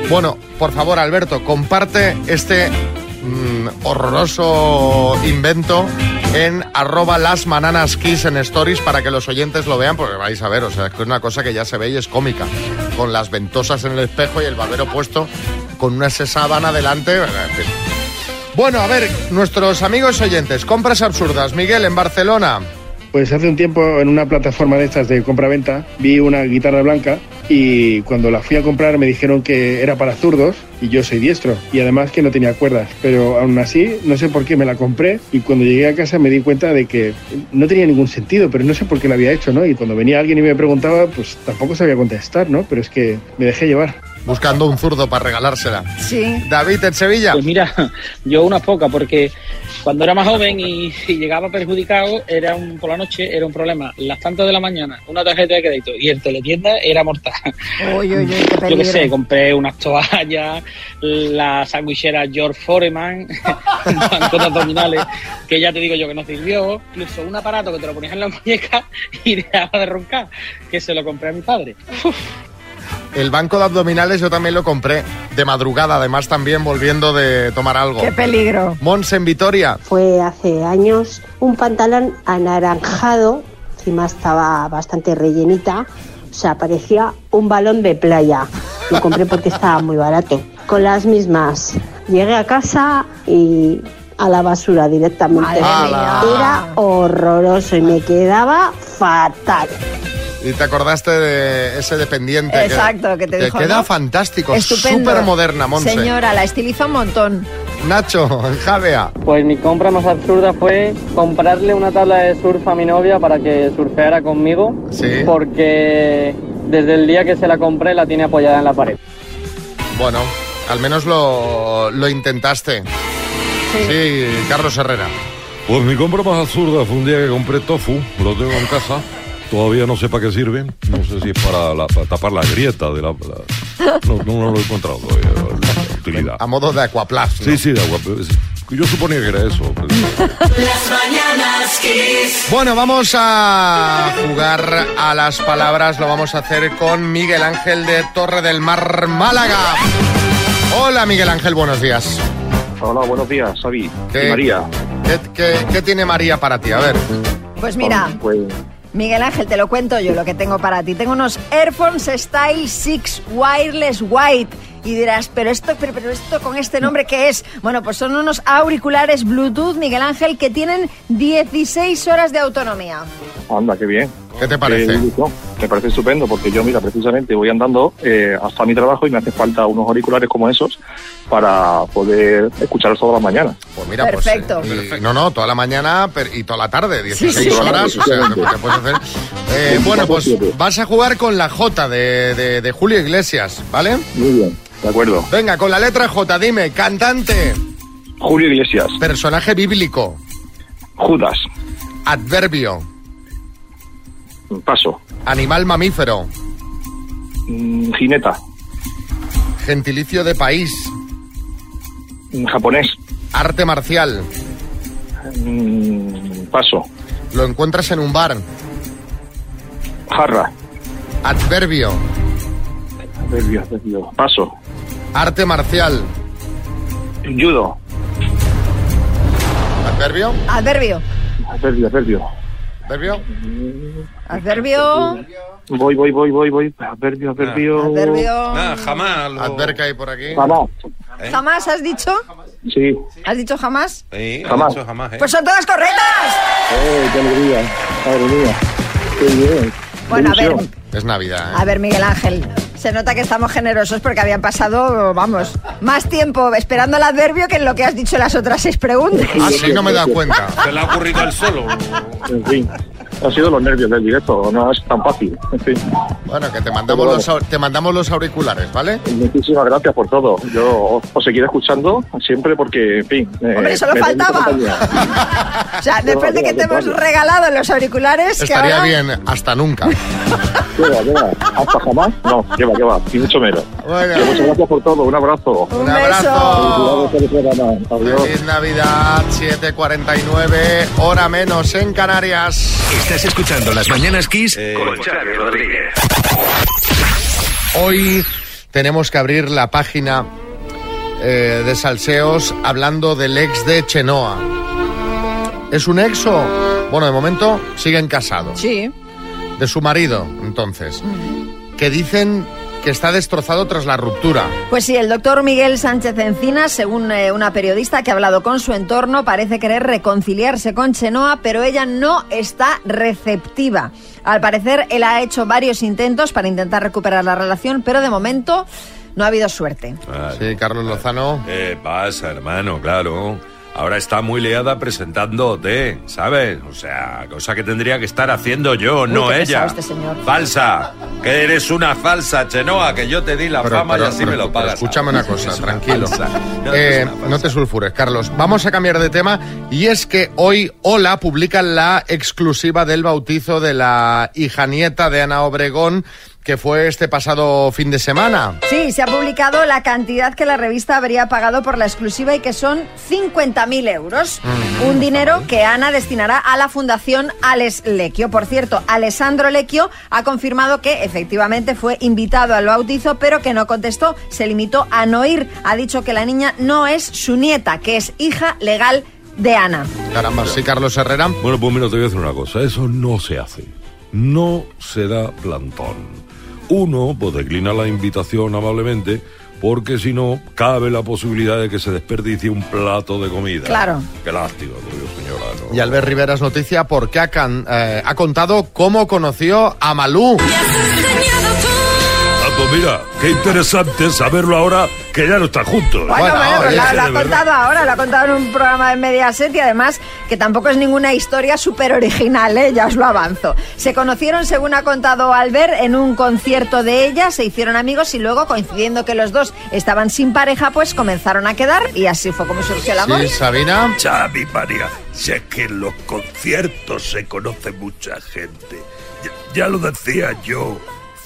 Speaker 2: Bueno, por favor, Alberto, comparte este mm, horroroso invento en arroba las bananas kiss en stories para que los oyentes lo vean, porque vais a ver, o sea, es que es una cosa que ya se ve y es cómica. Con las ventosas en el espejo y el babero puesto con una sábana delante. Bueno, a ver, nuestros amigos oyentes, compras absurdas. Miguel, en Barcelona.
Speaker 13: Pues hace un tiempo en una plataforma de estas de compra-venta vi una guitarra blanca y cuando la fui a comprar me dijeron que era para zurdos y yo soy diestro y además que no tenía cuerdas. Pero aún así no sé por qué me la compré y cuando llegué a casa me di cuenta de que no tenía ningún sentido, pero no sé por qué la había hecho, ¿no? Y cuando venía alguien y me preguntaba, pues tampoco sabía contestar, ¿no? Pero es que me dejé llevar.
Speaker 2: Buscando un zurdo para regalársela.
Speaker 4: Sí.
Speaker 2: David, en Sevilla.
Speaker 14: Pues mira, yo unas pocas, porque cuando era más joven y, y llegaba perjudicado, era un, por la noche era un problema. Las tantas de la mañana, una tarjeta de crédito y el teletienda era mortal.
Speaker 4: Uy, uy, uy, qué
Speaker 14: Yo qué sé, compré unas toallas, la sandwichera George Foreman, un banco de abdominales, que ya te digo yo que no sirvió, incluso un aparato que te lo ponías en la muñeca y dejaba de roncar, que se lo compré a mi padre.
Speaker 2: El banco de abdominales yo también lo compré de madrugada, además también volviendo de tomar algo.
Speaker 4: Qué peligro.
Speaker 2: Mons en Vitoria.
Speaker 15: Fue hace años un pantalón anaranjado, encima estaba bastante rellenita, o sea, parecía un balón de playa. Lo compré porque estaba muy barato. Con las mismas, llegué a casa y a la basura directamente. Era horroroso y me quedaba fatal.
Speaker 2: Y te acordaste de ese dependiente.
Speaker 4: Exacto, que te dijo,
Speaker 2: queda
Speaker 4: ¿no?
Speaker 2: fantástico, súper moderna, Monse.
Speaker 4: Señora, la estiliza un montón.
Speaker 2: Nacho, Javea.
Speaker 16: Pues mi compra más absurda fue comprarle una tabla de surf a mi novia para que surfeara conmigo.
Speaker 2: Sí.
Speaker 16: Porque desde el día que se la compré la tiene apoyada en la pared.
Speaker 2: Bueno, al menos lo, lo intentaste. Sí. Carlos Herrera.
Speaker 5: Pues mi compra más absurda fue un día que compré tofu, lo tengo en casa. Todavía no sé para qué sirven. No sé si es para, la- para tapar la grieta de la. la- no, no, lo he encontrado todavía, la utilidad.
Speaker 2: A modo de aquaplast.
Speaker 5: Sí, sí, de agua. Yo suponía que era eso.
Speaker 1: Las mañanas Kiss.
Speaker 2: Bueno, vamos a jugar a las palabras. Lo vamos a hacer con Miguel Ángel de Torre del Mar, Málaga. Hola, Miguel Ángel, buenos días.
Speaker 17: Hola, buenos días, Xavi.
Speaker 2: ¿Qué-
Speaker 17: Y María.
Speaker 2: ¿Qué, qué- qué tiene María para ti? A ver.
Speaker 4: Pues mira,
Speaker 17: Pues,
Speaker 4: Miguel Ángel, te lo cuento yo lo que tengo para ti. Tengo unos Airphones Style 6 Wireless White. Y dirás, pero esto, pero, pero esto con este nombre, ¿qué es? Bueno, pues son unos auriculares Bluetooth, Miguel Ángel, que tienen 16 horas de autonomía.
Speaker 17: anda, qué bien.
Speaker 2: ¿Qué te parece?
Speaker 17: me parece estupendo porque yo, mira, precisamente voy andando eh, hasta mi trabajo y me hace falta unos auriculares como esos para poder escucharlos todas las mañanas.
Speaker 2: Pues mira, pues,
Speaker 4: Perfecto.
Speaker 2: eh, y- no, no, toda la mañana per- y toda la tarde, 16
Speaker 17: Sí, sí.
Speaker 2: horas, o sea, que, que puedes hacer. Eh, bueno, pues vas a jugar con la J de, de- de Julio Iglesias, ¿vale?
Speaker 17: Muy bien, de acuerdo.
Speaker 2: Venga, con la letra J, dime, cantante.
Speaker 17: Julio Iglesias.
Speaker 2: Personaje bíblico.
Speaker 17: Judas.
Speaker 2: Adverbio.
Speaker 17: Paso.
Speaker 2: Animal mamífero.
Speaker 17: Mm, Jineta.
Speaker 2: Gentilicio de país.
Speaker 17: Mm, Japonés.
Speaker 2: Arte marcial.
Speaker 17: Mm, Paso.
Speaker 2: Lo encuentras en un bar.
Speaker 17: Jarra.
Speaker 2: Adverbio.
Speaker 17: Adverbio, adverbio. Paso.
Speaker 2: Arte marcial.
Speaker 17: Judo.
Speaker 2: Adverbio.
Speaker 4: Adverbio.
Speaker 17: Adverbio, adverbio.
Speaker 2: ¿Adverbio?
Speaker 4: Adverbio.
Speaker 17: Voy, voy, voy, voy, voy. Adverbio, adverbio.
Speaker 4: Adverbio.
Speaker 6: Nah, jamás. Lo...
Speaker 2: Adverca hay por aquí.
Speaker 17: Jamás.
Speaker 4: ¿Jamás has dicho?
Speaker 17: Sí.
Speaker 4: ¿Has dicho jamás?
Speaker 6: Sí,
Speaker 17: Jamás.
Speaker 6: dicho jamás, ¿eh?
Speaker 4: Pues son todas correctas.
Speaker 17: ¡Eh, qué alegría! ¡Madre mía! ¡Qué bien!
Speaker 4: Bueno, a ver.
Speaker 2: Es Navidad, ¿eh?
Speaker 4: a ver, Miguel Ángel. Se nota que estamos generosos porque habían pasado, vamos, más tiempo esperando el adverbio que en lo que has dicho las otras seis preguntas.
Speaker 2: Ah, sí, no me he dado cuenta.
Speaker 6: Se le ha ocurrido al solo.
Speaker 17: En fin. Han sido los nervios del directo, no es tan fácil. En fin.
Speaker 2: Bueno, que te mandamos, los, te mandamos los auriculares, ¿vale?
Speaker 17: Muchísimas gracias por todo. Yo os seguiré escuchando siempre porque, en fin. eh,
Speaker 4: Hombre, solo
Speaker 17: da mucha
Speaker 4: faltaba. O sea, después de que te hemos regalado los auriculares, que
Speaker 2: Estaría
Speaker 4: ahora...
Speaker 2: bien, hasta nunca.
Speaker 17: ¿Qué va, qué va? ¿Hasta jamás? No, qué va, qué va. Y mucho menos.
Speaker 2: Bueno.
Speaker 17: Que muchas gracias por todo. Un abrazo.
Speaker 2: Un abrazo.
Speaker 17: El programa. Adiós.
Speaker 2: Feliz Navidad, 7.49, hora menos en Canarias.
Speaker 18: Estás escuchando Las Mañanas Kiss
Speaker 6: Eh,
Speaker 18: con Xavi Rodríguez.
Speaker 2: Hoy tenemos que abrir la página eh, de Salseos hablando del ex de Chenoa. ¿Es un ex o...? Bueno, de momento siguen casados.
Speaker 4: Sí.
Speaker 2: De su marido, entonces. Que dicen que está destrozado tras la ruptura.
Speaker 4: Pues sí, el doctor Miguel Sánchez Encinas, según eh, una periodista que ha hablado con su entorno, parece querer reconciliarse con Chenoa, pero ella no está receptiva. Al parecer, él ha hecho varios intentos para intentar recuperar la relación, pero de momento no ha habido suerte.
Speaker 2: Sí, Carlos Lozano.
Speaker 5: ¿Qué pasa, hermano? Claro. Ahora está muy liada presentándote, ¿sabes? O sea, cosa que tendría que estar haciendo yo,
Speaker 4: Uy,
Speaker 5: no
Speaker 4: qué
Speaker 5: ella.
Speaker 4: este señor.
Speaker 5: Falsa. Que eres una falsa, Chenoa, que yo te di la
Speaker 2: Pero-
Speaker 5: fama
Speaker 2: pero-
Speaker 5: y así
Speaker 2: pero-
Speaker 5: me lo
Speaker 2: pero
Speaker 5: pagas.
Speaker 2: escúchame una cosa, tranquilo.
Speaker 5: No,
Speaker 2: Eh, no te sulfures, Carlos. Vamos a cambiar de tema y es que hoy Hola publica la exclusiva del bautizo de la hija nieta de Ana Obregón, que fue este pasado fin de semana.
Speaker 4: Sí, se ha publicado la cantidad que la revista habría pagado por la exclusiva y que son 50.000 euros. Un dinero que Ana destinará a la Fundación Alex Lecchio. Por cierto, Alessandro Lecchio ha confirmado que efectivamente fue invitado al bautizo, pero que no contestó, se limitó a no ir. Ha dicho que la niña no es su nieta, que es hija legal de Ana.
Speaker 2: Caramba, sí, Carlos Herrera.
Speaker 5: Bueno, pues mira, te voy a decir una cosa. Eso no se hace. No se da plantón. Uno, pues declina la invitación amablemente, porque si no, cabe la posibilidad de que se desperdicie un plato de comida.
Speaker 4: Claro.
Speaker 5: Qué lástima, señora. ¿no?
Speaker 2: Y Albert Rivera es noticia porque ha, can- eh, ha contado cómo conoció a Malú.
Speaker 5: Mira, qué interesante saberlo ahora que ya no están juntos.
Speaker 4: Bueno, bueno, pero lo,
Speaker 5: que
Speaker 4: lo ha contado ahora, lo ha contado en un programa de Mediaset y además que tampoco es ninguna historia súper original, ¿eh? ya os lo avanzo. Se conocieron, según ha contado Albert, en un concierto de ella, se hicieron amigos y luego, coincidiendo que los dos estaban sin pareja, pues comenzaron a quedar y así fue como surgió el amor.
Speaker 2: Sí, Sabina.
Speaker 5: Xavi, María, si es que en los conciertos se conoce mucha gente. Ya, ya lo decía yo,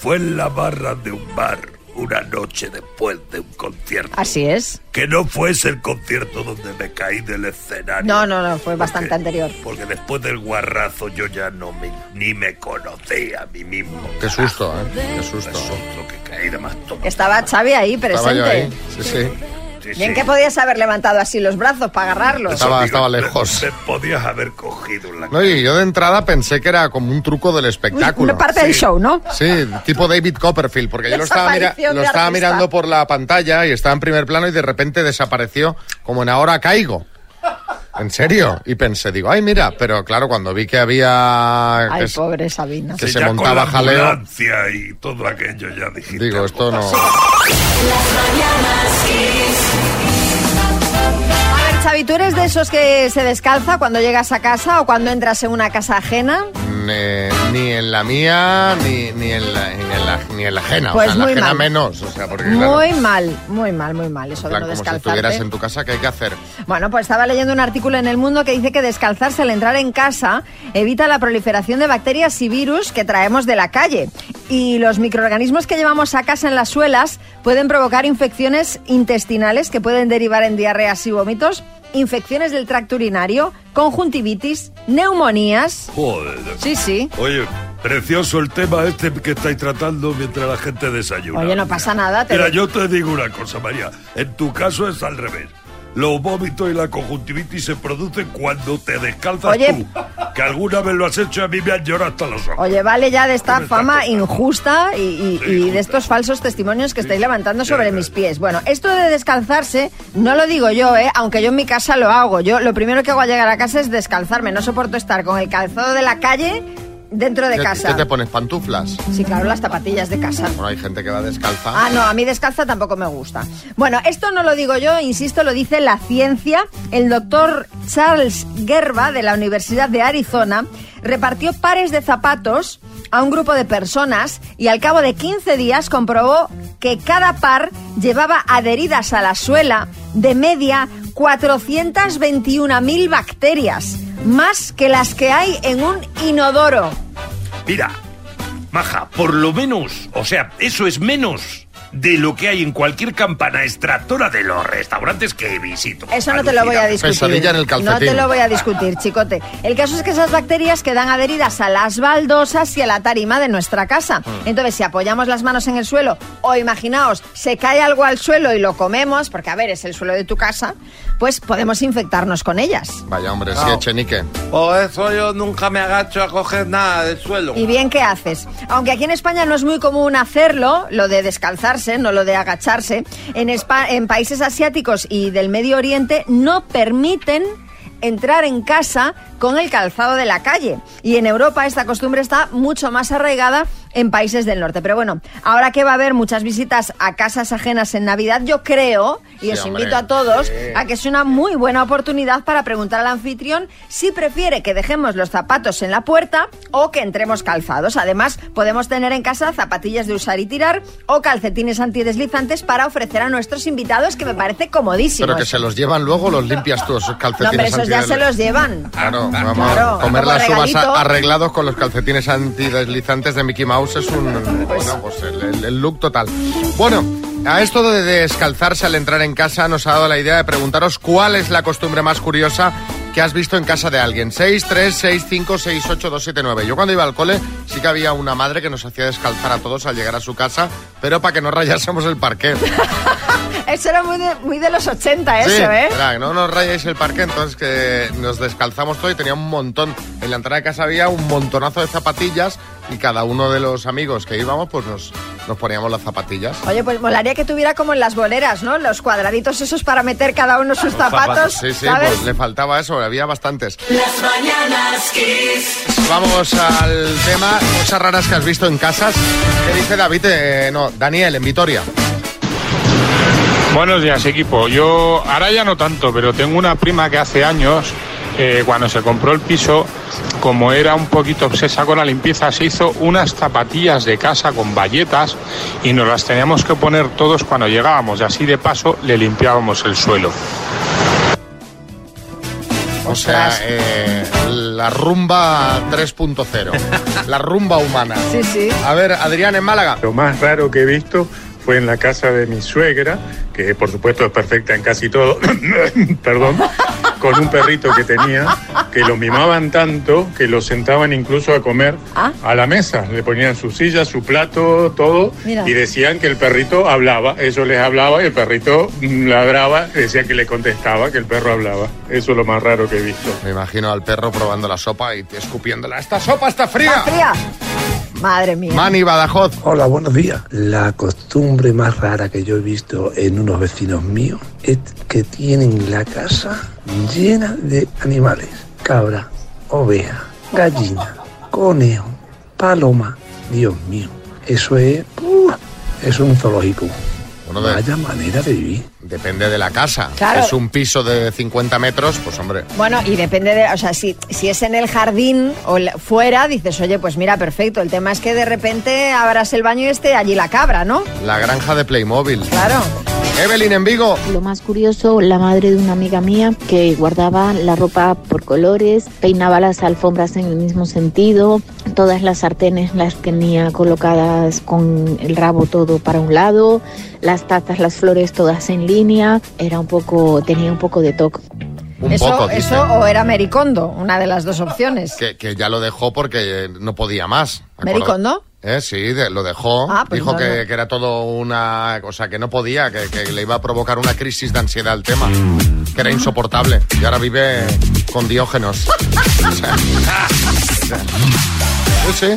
Speaker 5: fue en la barra de un bar una noche después de un concierto.
Speaker 4: Así es.
Speaker 5: Que no fuese el concierto donde me caí del escenario.
Speaker 4: No, no, no, fue bastante anterior.
Speaker 5: Porque después del guarrazo yo ya no me, ni me conocía a mí mismo.
Speaker 2: Qué susto, ¿eh? Qué susto.
Speaker 5: Qué susto que caí de más.
Speaker 4: Estaba Xavi ahí
Speaker 2: Estaba yo
Speaker 4: presente.
Speaker 2: ahí. Sí, sí.
Speaker 5: Sí,
Speaker 4: Bien
Speaker 5: sí.
Speaker 4: que podías haber levantado así los brazos para agarrarlos.
Speaker 2: Estaba-
Speaker 5: Digo,
Speaker 2: estaba
Speaker 5: te-
Speaker 2: lejos.
Speaker 5: Te podías haber cogido en la
Speaker 2: No, y yo de entrada pensé que era como un truco del espectáculo.
Speaker 4: Una parte del show, ¿no?
Speaker 2: Sí, tipo David Copperfield, porque yo lo estaba, mira- lo mirando por la pantalla y estaba en primer plano y de repente desapareció como en Ahora Caigo. En serio. Y pensé, digo, ay, mira, pero claro, cuando vi que había...
Speaker 4: Ay,
Speaker 2: que se-
Speaker 4: pobre Sabina.
Speaker 2: que se montaba
Speaker 5: la
Speaker 2: jaleo.
Speaker 5: y todo aquello ya dijiste.
Speaker 2: Digo, esto no...
Speaker 4: A ver, Xavi, ¿tú eres de esos que se descalza cuando llegas a casa o cuando entras en una casa ajena?
Speaker 2: Eh, ni en la mía, ni, ni, en, la, ni, en la, ni en la ajena.
Speaker 4: Pues
Speaker 2: o sea, en la
Speaker 4: muy
Speaker 2: ajena
Speaker 4: mal.
Speaker 2: menos. O sea, porque claro,
Speaker 4: Muy mal, muy mal, muy mal eso de no
Speaker 2: como si estuvieras
Speaker 4: descalzarte.
Speaker 2: en tu casa, ¿qué hay que hacer?
Speaker 4: Bueno, pues estaba leyendo un artículo en El Mundo que dice que descalzarse al entrar en casa evita la proliferación de bacterias y virus que traemos de la calle. Y los microorganismos que llevamos a casa en las suelas pueden provocar infecciones intestinales que pueden derivar en diarreas y vómitos, infecciones del tracto urinario, conjuntivitis, neumonías.
Speaker 5: Joder.
Speaker 4: Sí, sí.
Speaker 5: Oye, precioso el tema este que estáis tratando mientras la gente desayuna.
Speaker 4: Oye, no pasa nada. te
Speaker 5: Mira,
Speaker 4: lo-
Speaker 5: yo te digo una cosa, María. En tu caso es al revés. Los vómitos y la conjuntivitis se producen cuando te descalzas
Speaker 4: Oye.
Speaker 5: tú. Que alguna vez lo has hecho y a mí me han llorado hasta los ojos.
Speaker 4: Oye, vale ya de esta fama injusta y, y- y de estos falsos testimonios que estáis levantando sobre mis pies. Bueno, esto de descalzarse, no lo digo yo, ¿eh? aunque yo en mi casa lo hago. Yo lo primero que hago al llegar a casa es descalzarme. No soporto estar con el calzado de la calle dentro de
Speaker 2: ¿Qué-
Speaker 4: casa.
Speaker 2: ¿Qué te pones? ¿Pantuflas?
Speaker 4: Sí, claro, las zapatillas de casa.
Speaker 2: Bueno, hay gente que va descalza.
Speaker 4: Ah, no, a mí descalza tampoco me gusta. Bueno, esto no lo digo yo, insisto, lo dice la ciencia. El doctor Charles Gerba de la Universidad de Arizona repartió pares de zapatos a un grupo de personas y al cabo de 15 días comprobó que cada par llevaba adheridas a la suela de media 421.000 bacterias, más que las que hay en un inodoro.
Speaker 5: Mira, Maja, por lo menos, o sea, eso es menos de lo que hay en cualquier campana extractora de los restaurantes que visito.
Speaker 4: Eso no te lo voy a discutir.
Speaker 2: En el
Speaker 4: No
Speaker 2: calcetín.
Speaker 4: te lo voy a discutir, chicote. El caso es que esas bacterias quedan adheridas a las baldosas y a la tarima de nuestra casa.
Speaker 2: Hmm.
Speaker 4: Entonces, si apoyamos las manos en el suelo, o imaginaos, se cae algo al suelo y lo comemos, porque a ver, es el suelo de tu casa, pues podemos infectarnos con ellas.
Speaker 2: Vaya hombre, sí,
Speaker 19: No.
Speaker 2: Echenique.
Speaker 19: Por eso yo nunca me agacho a coger nada del suelo.
Speaker 4: Y bien, ¿qué haces? Aunque aquí en España no es muy común hacerlo, lo de descalzarse, no lo de agacharse, en, Espa- en países asiáticos y del Medio Oriente no permiten entrar en casa con el calzado de la calle. Y en Europa esta costumbre está mucho más arraigada en países del norte. Pero bueno, ahora que va a haber muchas visitas a casas ajenas en Navidad, yo creo, y
Speaker 20: Sí,
Speaker 4: os
Speaker 20: hombre.
Speaker 4: invito a todos,
Speaker 20: Sí.
Speaker 4: a que es una muy buena oportunidad para preguntar al anfitrión si prefiere que dejemos los zapatos en la puerta o que entremos calzados. Además, podemos tener en casa zapatillas de usar y tirar o calcetines antideslizantes para ofrecer a nuestros invitados, que me parece comodísimo.
Speaker 2: Pero que se los llevan luego, los limpias tú, esos
Speaker 4: No,
Speaker 2: calcetines
Speaker 4: hombre, esos ya se los llevan.
Speaker 2: Claro, vamos
Speaker 4: Claro,
Speaker 2: a comer las uvas arreglados con los calcetines antideslizantes de Mickey Mouse es un bueno, pues el, el- el look total. Bueno, a esto de descalzarse al entrar en casa nos ha dado la idea de preguntaros cuál es la costumbre más curiosa que has visto en casa de alguien. 6, 3, 6, 5, 6, 8, 2, 7, 9. Yo cuando iba al cole sí que había una madre que nos hacía descalzar a todos al llegar a su casa, pero para que no rayásemos el parquet.
Speaker 4: Eso era muy de, muy de los 80, eso,
Speaker 2: Sí,
Speaker 4: ¿eh?
Speaker 2: que no nos rayáis el parque, entonces que nos descalzamos todo y tenía un montón. En la entrada de casa había un montonazo de zapatillas y cada uno de los amigos que íbamos, pues nos, nos poníamos las zapatillas.
Speaker 4: Oye, pues molaría que tuviera como en las boleras, ¿no? Los cuadraditos esos para meter cada uno sus zapatos,
Speaker 2: Sí, sí,
Speaker 4: ¿sabes?
Speaker 2: pues le faltaba eso, había bastantes.
Speaker 1: Las mañanas Kiss.
Speaker 2: Vamos al tema, cosas raras que has visto en casas. ¿Qué dice David? Eh, no, Daniel, en Vitoria.
Speaker 20: Buenos días, equipo. Yo ahora ya no tanto, pero tengo una prima que hace años, eh, cuando se compró el piso, como era un poquito obsesa con la limpieza, se hizo unas zapatillas de casa con bayetas y nos las teníamos que poner todos cuando llegábamos y así de paso le limpiábamos el suelo.
Speaker 2: O sea, eh, la rumba 3.0. la rumba humana.
Speaker 4: Sí, sí.
Speaker 2: A ver, Adrián, en Málaga.
Speaker 20: Lo más raro que he visto fue en la casa de mi suegra, que por supuesto es perfecta en casi todo, perdón, con un perrito que tenía, que lo mimaban tanto que lo sentaban incluso a comer a la mesa. Le ponían su silla, su plato, todo,
Speaker 4: Mira.
Speaker 20: y decían que el perrito hablaba. Eso les hablaba y el perrito mm, ladraba, decían que le contestaba, que el perro hablaba. Eso es lo más raro que he visto.
Speaker 2: Me imagino al perro probando la sopa y escupiéndola. ¡Esta sopa está fría!
Speaker 4: ¿Está fría? Madre mía.
Speaker 2: Mani Badajoz.
Speaker 21: Hola, buenos días. La costumbre más rara que yo he visto en unos vecinos míos es que tienen la casa llena de animales. Cabra, oveja, gallina, conejo, paloma. Dios mío, eso es... ¡uh! es un zoológico.
Speaker 2: Bueno,
Speaker 21: Vaya manera de vivir.
Speaker 2: Depende de la casa.
Speaker 4: Claro.
Speaker 2: Es un piso de 50 metros, pues hombre.
Speaker 4: Bueno, y depende de, o sea, si, si es en el jardín o fuera, dices, oye, pues mira, perfecto. El tema es que de repente abras el baño y esté allí la cabra, ¿no?
Speaker 2: La granja de Playmobil.
Speaker 4: Claro.
Speaker 2: Evelyn en Vigo.
Speaker 22: Lo más curioso, la madre de una amiga mía que guardaba la ropa por colores, peinaba las alfombras en el mismo sentido, todas las sartenes las tenía colocadas con el rabo todo para un lado, las tazas, las flores todas en línea, era un poco, tenía un poco de toque.
Speaker 2: Un
Speaker 4: eso,
Speaker 2: poco, dice.
Speaker 4: eso o era Mericondo, una de las dos opciones.
Speaker 2: Que, que ya lo dejó porque no podía más. ¿Acorda-
Speaker 4: ¿Mericondo?
Speaker 2: Eh, sí, de- lo dejó.
Speaker 4: Ah, pues
Speaker 2: Dijo
Speaker 4: no,
Speaker 2: que,
Speaker 4: no.
Speaker 2: que era todo una cosa que no podía, que, que le iba a provocar una crisis de ansiedad al tema, que era insoportable. Y ahora vive con diógenos. Sí.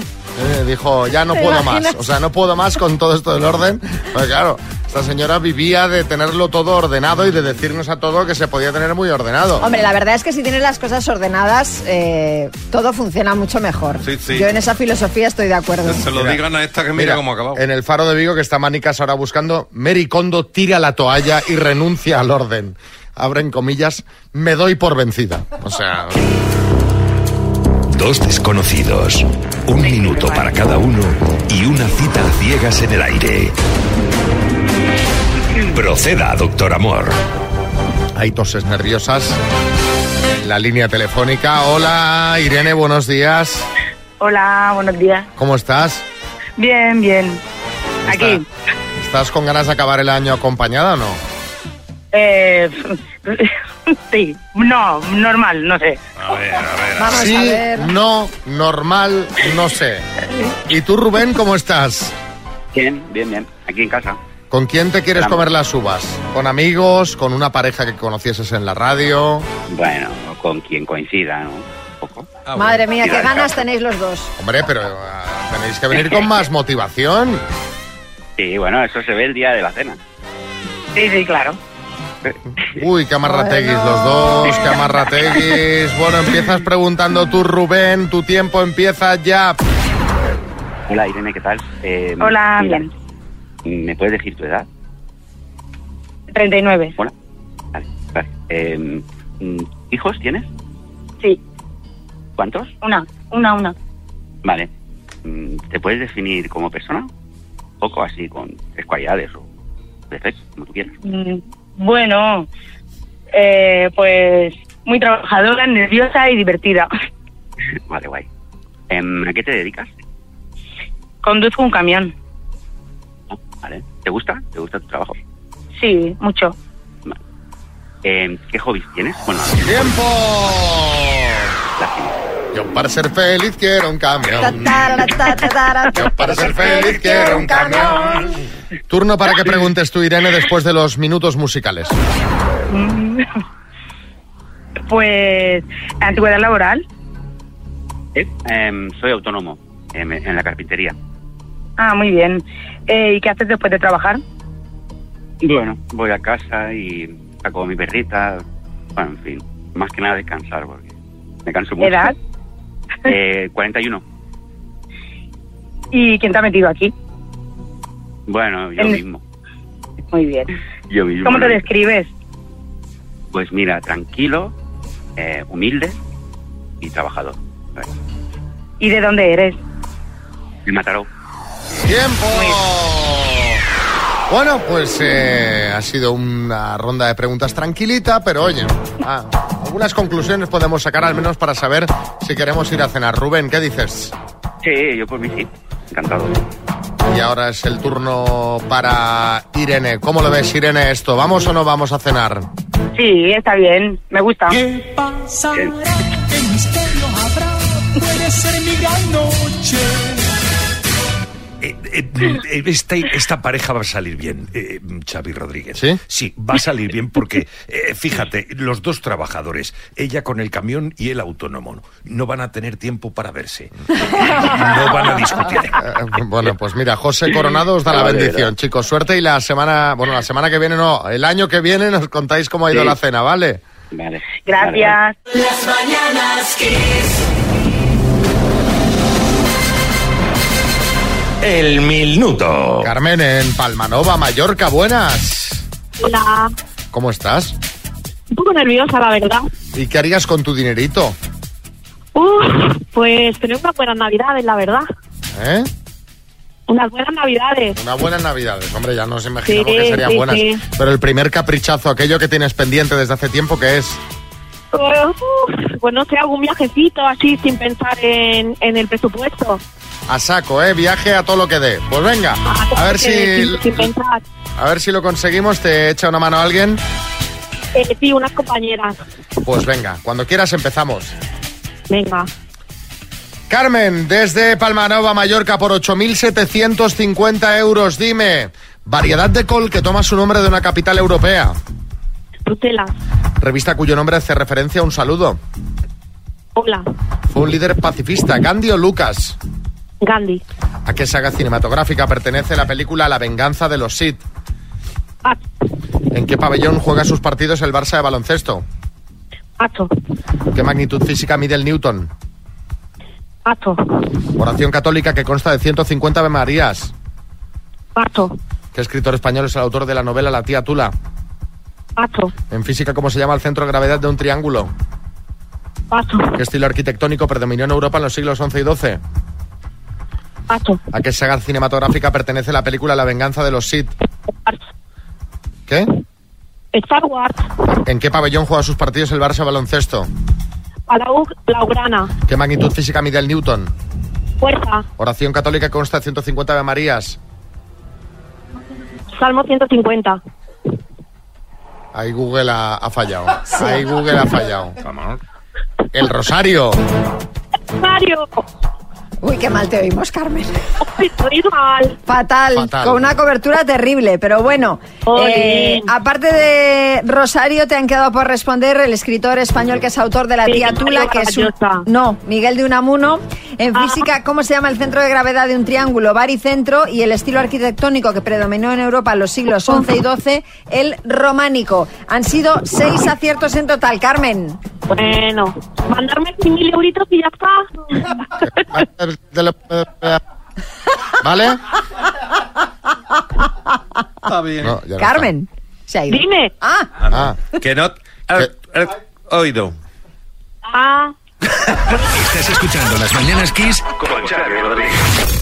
Speaker 2: Eh, dijo, ya no
Speaker 4: ¿Te
Speaker 2: puedo
Speaker 4: imaginas?
Speaker 2: más. O sea, no puedo más con todo esto del orden. Pues claro, esta señora vivía de tenerlo todo ordenado y de decirnos a todo que se podía tener muy ordenado.
Speaker 4: Hombre, la verdad es que si tienes las cosas ordenadas, eh, todo funciona mucho mejor.
Speaker 5: Sí, sí.
Speaker 4: Yo en esa filosofía estoy de acuerdo.
Speaker 5: Se lo
Speaker 2: Mira,
Speaker 5: digan a esta que mira,
Speaker 2: Mira,
Speaker 5: cómo ha acabado.
Speaker 2: En el faro de Vigo, que está Manicas ahora buscando, Mary Kondo tira la toalla y renuncia al orden. Abren comillas, me doy por vencida. O sea,
Speaker 18: Dos desconocidos, un minuto para cada uno y una cita a ciegas en el aire. Proceda, doctor Amor.
Speaker 2: hay toses nerviosas en la línea telefónica. Hola, Irene, buenos días.
Speaker 23: Hola, buenos días.
Speaker 2: ¿Cómo estás?
Speaker 23: Bien, bien. Aquí.
Speaker 2: ¿Estás con ganas de acabar el año acompañada o no?
Speaker 23: Eh, sí, no, normal, no sé.
Speaker 5: A ver, a ver.
Speaker 4: Vamos
Speaker 2: sí,
Speaker 4: a ver.
Speaker 2: no, normal, no sé. ¿Y tú, Rubén, cómo estás?
Speaker 24: Bien, bien, bien. Aquí en casa.
Speaker 2: ¿Con quién te quieres comer las uvas? ¿Con amigos? ¿Con una pareja que conocieses en la radio?
Speaker 24: Bueno, con quien coincida, ¿no? Un poco.
Speaker 5: Ah,
Speaker 4: Madre mía, qué ganas tenéis los dos.
Speaker 2: Hombre, pero ah, tenéis que venir con más motivación.
Speaker 24: Sí, bueno, eso se ve el día de la cena.
Speaker 23: Sí, sí, claro.
Speaker 2: Uy, qué amarrateguis
Speaker 4: Bueno.
Speaker 2: los dos, qué amarrateguis. Bueno, empiezas preguntando tú, Rubén, tu tiempo empieza ya.
Speaker 24: Hola, Irene, ¿qué tal? Eh,
Speaker 23: Hola,
Speaker 24: mira,
Speaker 23: bien.
Speaker 24: ¿Me puedes decir tu edad?
Speaker 23: 39.
Speaker 24: Hola. Vale, vale. Eh, mm, ¿Hijos tienes?
Speaker 23: Sí,
Speaker 24: ¿Cuántos?
Speaker 23: una, una, una.
Speaker 24: Vale. Mm, ¿Te puedes definir como persona? Un poco así, con tres cualidades o defectos, como tú quieras.
Speaker 23: Bueno, eh, pues muy trabajadora, nerviosa y divertida.
Speaker 24: Vale, guay. Em, ¿A qué te dedicas?
Speaker 23: Conduzco un camión.
Speaker 24: Vale. ¿Te gusta? ¿Te gusta tu trabajo?
Speaker 23: Sí, mucho.
Speaker 24: Em, ¿Qué hobbies tienes? Bueno,
Speaker 2: ¡Tiempo!
Speaker 24: lástima.
Speaker 2: Yo para ser feliz quiero un camión. Yo para ser feliz quiero un camión. Turno para que preguntes tú, Irene, después de los minutos musicales.
Speaker 23: Pues, antigüedad laboral.
Speaker 24: Eh, em, soy autónomo em, en la carpintería.
Speaker 23: Ah, muy bien. Eh, ¿Y qué haces después de trabajar?
Speaker 24: Bueno, voy a casa y saco a mi perrita. Bueno, en fin, más que nada descansar porque me canso mucho.
Speaker 23: ¿Edad?
Speaker 24: Eh, 41.
Speaker 23: ¿Y quién te ha metido aquí?
Speaker 24: Bueno, yo
Speaker 23: En-
Speaker 24: mismo.
Speaker 23: Muy bien.
Speaker 24: Yo mismo.
Speaker 23: ¿Cómo te describes?
Speaker 24: Pues mira, tranquilo, eh, humilde y trabajador.
Speaker 23: ¿Y de dónde eres?
Speaker 24: El Mataró.
Speaker 2: ¡Tiempo! Bueno, pues eh, ha sido una ronda de preguntas tranquilita, pero oye, ah, algunas conclusiones podemos sacar al menos para saber si queremos ir a cenar. Rubén, ¿qué dices?
Speaker 24: Sí, yo por mí sí. Encantado.
Speaker 2: Y ahora es el turno para Irene. ¿Cómo lo ves, Irene, esto? ¿Vamos o no vamos a cenar?
Speaker 23: Sí, está bien. Me gusta.
Speaker 1: ¿Qué pasará? ¿Qué misterio habrá? Puede ser mi gran noche.
Speaker 6: Eh, eh, eh, esta, esta pareja va a salir bien, eh, Xavi Rodríguez.
Speaker 2: ¿Sí?
Speaker 6: Sí, va a salir bien porque, eh, fíjate, los dos trabajadores, ella con el camión y el autónomo, no van a tener tiempo para verse. No van a discutir.
Speaker 2: Bueno, pues mira, José Coronado os da la bendición, chicos. Suerte y la semana, bueno, la semana que viene no, el año que viene nos contáis cómo ha ido
Speaker 24: Sí.
Speaker 2: la cena, ¿vale?
Speaker 24: Vale.
Speaker 23: Gracias.
Speaker 1: Las mañanas Kiss.
Speaker 18: El minuto.
Speaker 2: Carmen en Palmanova, Mallorca, buenas.
Speaker 25: Hola.
Speaker 2: ¿Cómo estás?
Speaker 25: Un poco nerviosa, la verdad.
Speaker 2: ¿Y qué harías con tu dinerito?
Speaker 25: Uf, pues tener unas buenas navidades, la verdad.
Speaker 2: ¿Eh?
Speaker 25: Unas buenas navidades.
Speaker 2: Unas buenas navidades, hombre, ya nos imaginamos
Speaker 25: Sí,
Speaker 2: que serían
Speaker 25: sí,
Speaker 2: buenas.
Speaker 25: sí.
Speaker 2: Pero el primer caprichazo, aquello que tienes pendiente desde hace tiempo, ¿qué es?
Speaker 25: Uf, pues no sé, algún viajecito así sin pensar en, en el presupuesto.
Speaker 2: A saco, ¿eh? Viaje a todo lo que dé. Pues venga, a ver si,
Speaker 25: pensar.
Speaker 2: a ver si lo conseguimos. ¿Te echa una mano alguien?
Speaker 25: Eh, sí, unas compañeras.
Speaker 2: Pues venga, cuando quieras empezamos.
Speaker 25: Venga.
Speaker 2: Carmen, desde Palmanova, Mallorca, por 8.750 euros. Dime, variedad de col que toma su nombre de una capital europea.
Speaker 25: Bruselas.
Speaker 2: Revista cuyo nombre hace referencia a un saludo.
Speaker 25: Hola.
Speaker 2: Fue un líder pacifista, Gandhi o Lucas.
Speaker 25: Gandhi.
Speaker 2: ¿A qué saga cinematográfica pertenece la película La venganza de los Sith? ¿En qué pabellón juega sus partidos el Barça de baloncesto?
Speaker 25: Acho.
Speaker 2: ¿Qué magnitud física mide el Newton?
Speaker 25: Acho.
Speaker 2: Oración católica que consta de 150 Ave Marías.
Speaker 25: Acho.
Speaker 2: ¿Qué escritor español es el autor de la novela La tía Tula?
Speaker 25: Acho.
Speaker 2: En física, ¿cómo se llama el centro de gravedad de un triángulo?
Speaker 25: Acho.
Speaker 2: ¿Qué estilo arquitectónico predominó en Europa en los siglos XI y XII? ¿A qué saga cinematográfica pertenece la película La venganza de los Sith? ¿Qué?
Speaker 25: Star Wars.
Speaker 2: ¿En qué pabellón juega sus partidos el Barça baloncesto?
Speaker 25: Palau Blaugrana.
Speaker 2: ¿Qué magnitud física mide el Newton?
Speaker 25: Fuerza.
Speaker 2: Oración católica consta de 150 Ave Marías.
Speaker 25: Salmo 150.
Speaker 2: Ahí Google ha, ha fallado. Ahí Google ha fallado. El Rosario.
Speaker 25: Mario.
Speaker 4: Uy, qué mal te oímos, Carmen.
Speaker 25: Estoy mal.
Speaker 4: Fatal,
Speaker 2: Fatal.
Speaker 4: con una cobertura terrible, pero bueno. Eh, aparte de Rosario, te han quedado por responder el escritor español que es autor de La
Speaker 25: Sí,
Speaker 4: tía
Speaker 25: Mario
Speaker 4: Tula, que es un... No, Miguel de Unamuno. En
Speaker 25: Ah.
Speaker 4: física, ¿cómo se llama el centro de gravedad de un triángulo? Baricentro. Y el estilo arquitectónico que predominó en Europa en los siglos XI y XII, el románico. Han sido seis aciertos en total, Carmen.
Speaker 25: Bueno, mandarme mil euritos y ya está.
Speaker 2: ¿Vale?
Speaker 11: Está bien.
Speaker 2: No, ya no
Speaker 4: Carmen. Se ha ido.
Speaker 25: Dime.
Speaker 4: Ah,
Speaker 2: Ah,
Speaker 19: Que no... eh, eh, oído.
Speaker 25: Ah.
Speaker 18: Estás escuchando Las Mañanas Kiss con Xavi Rodríguez.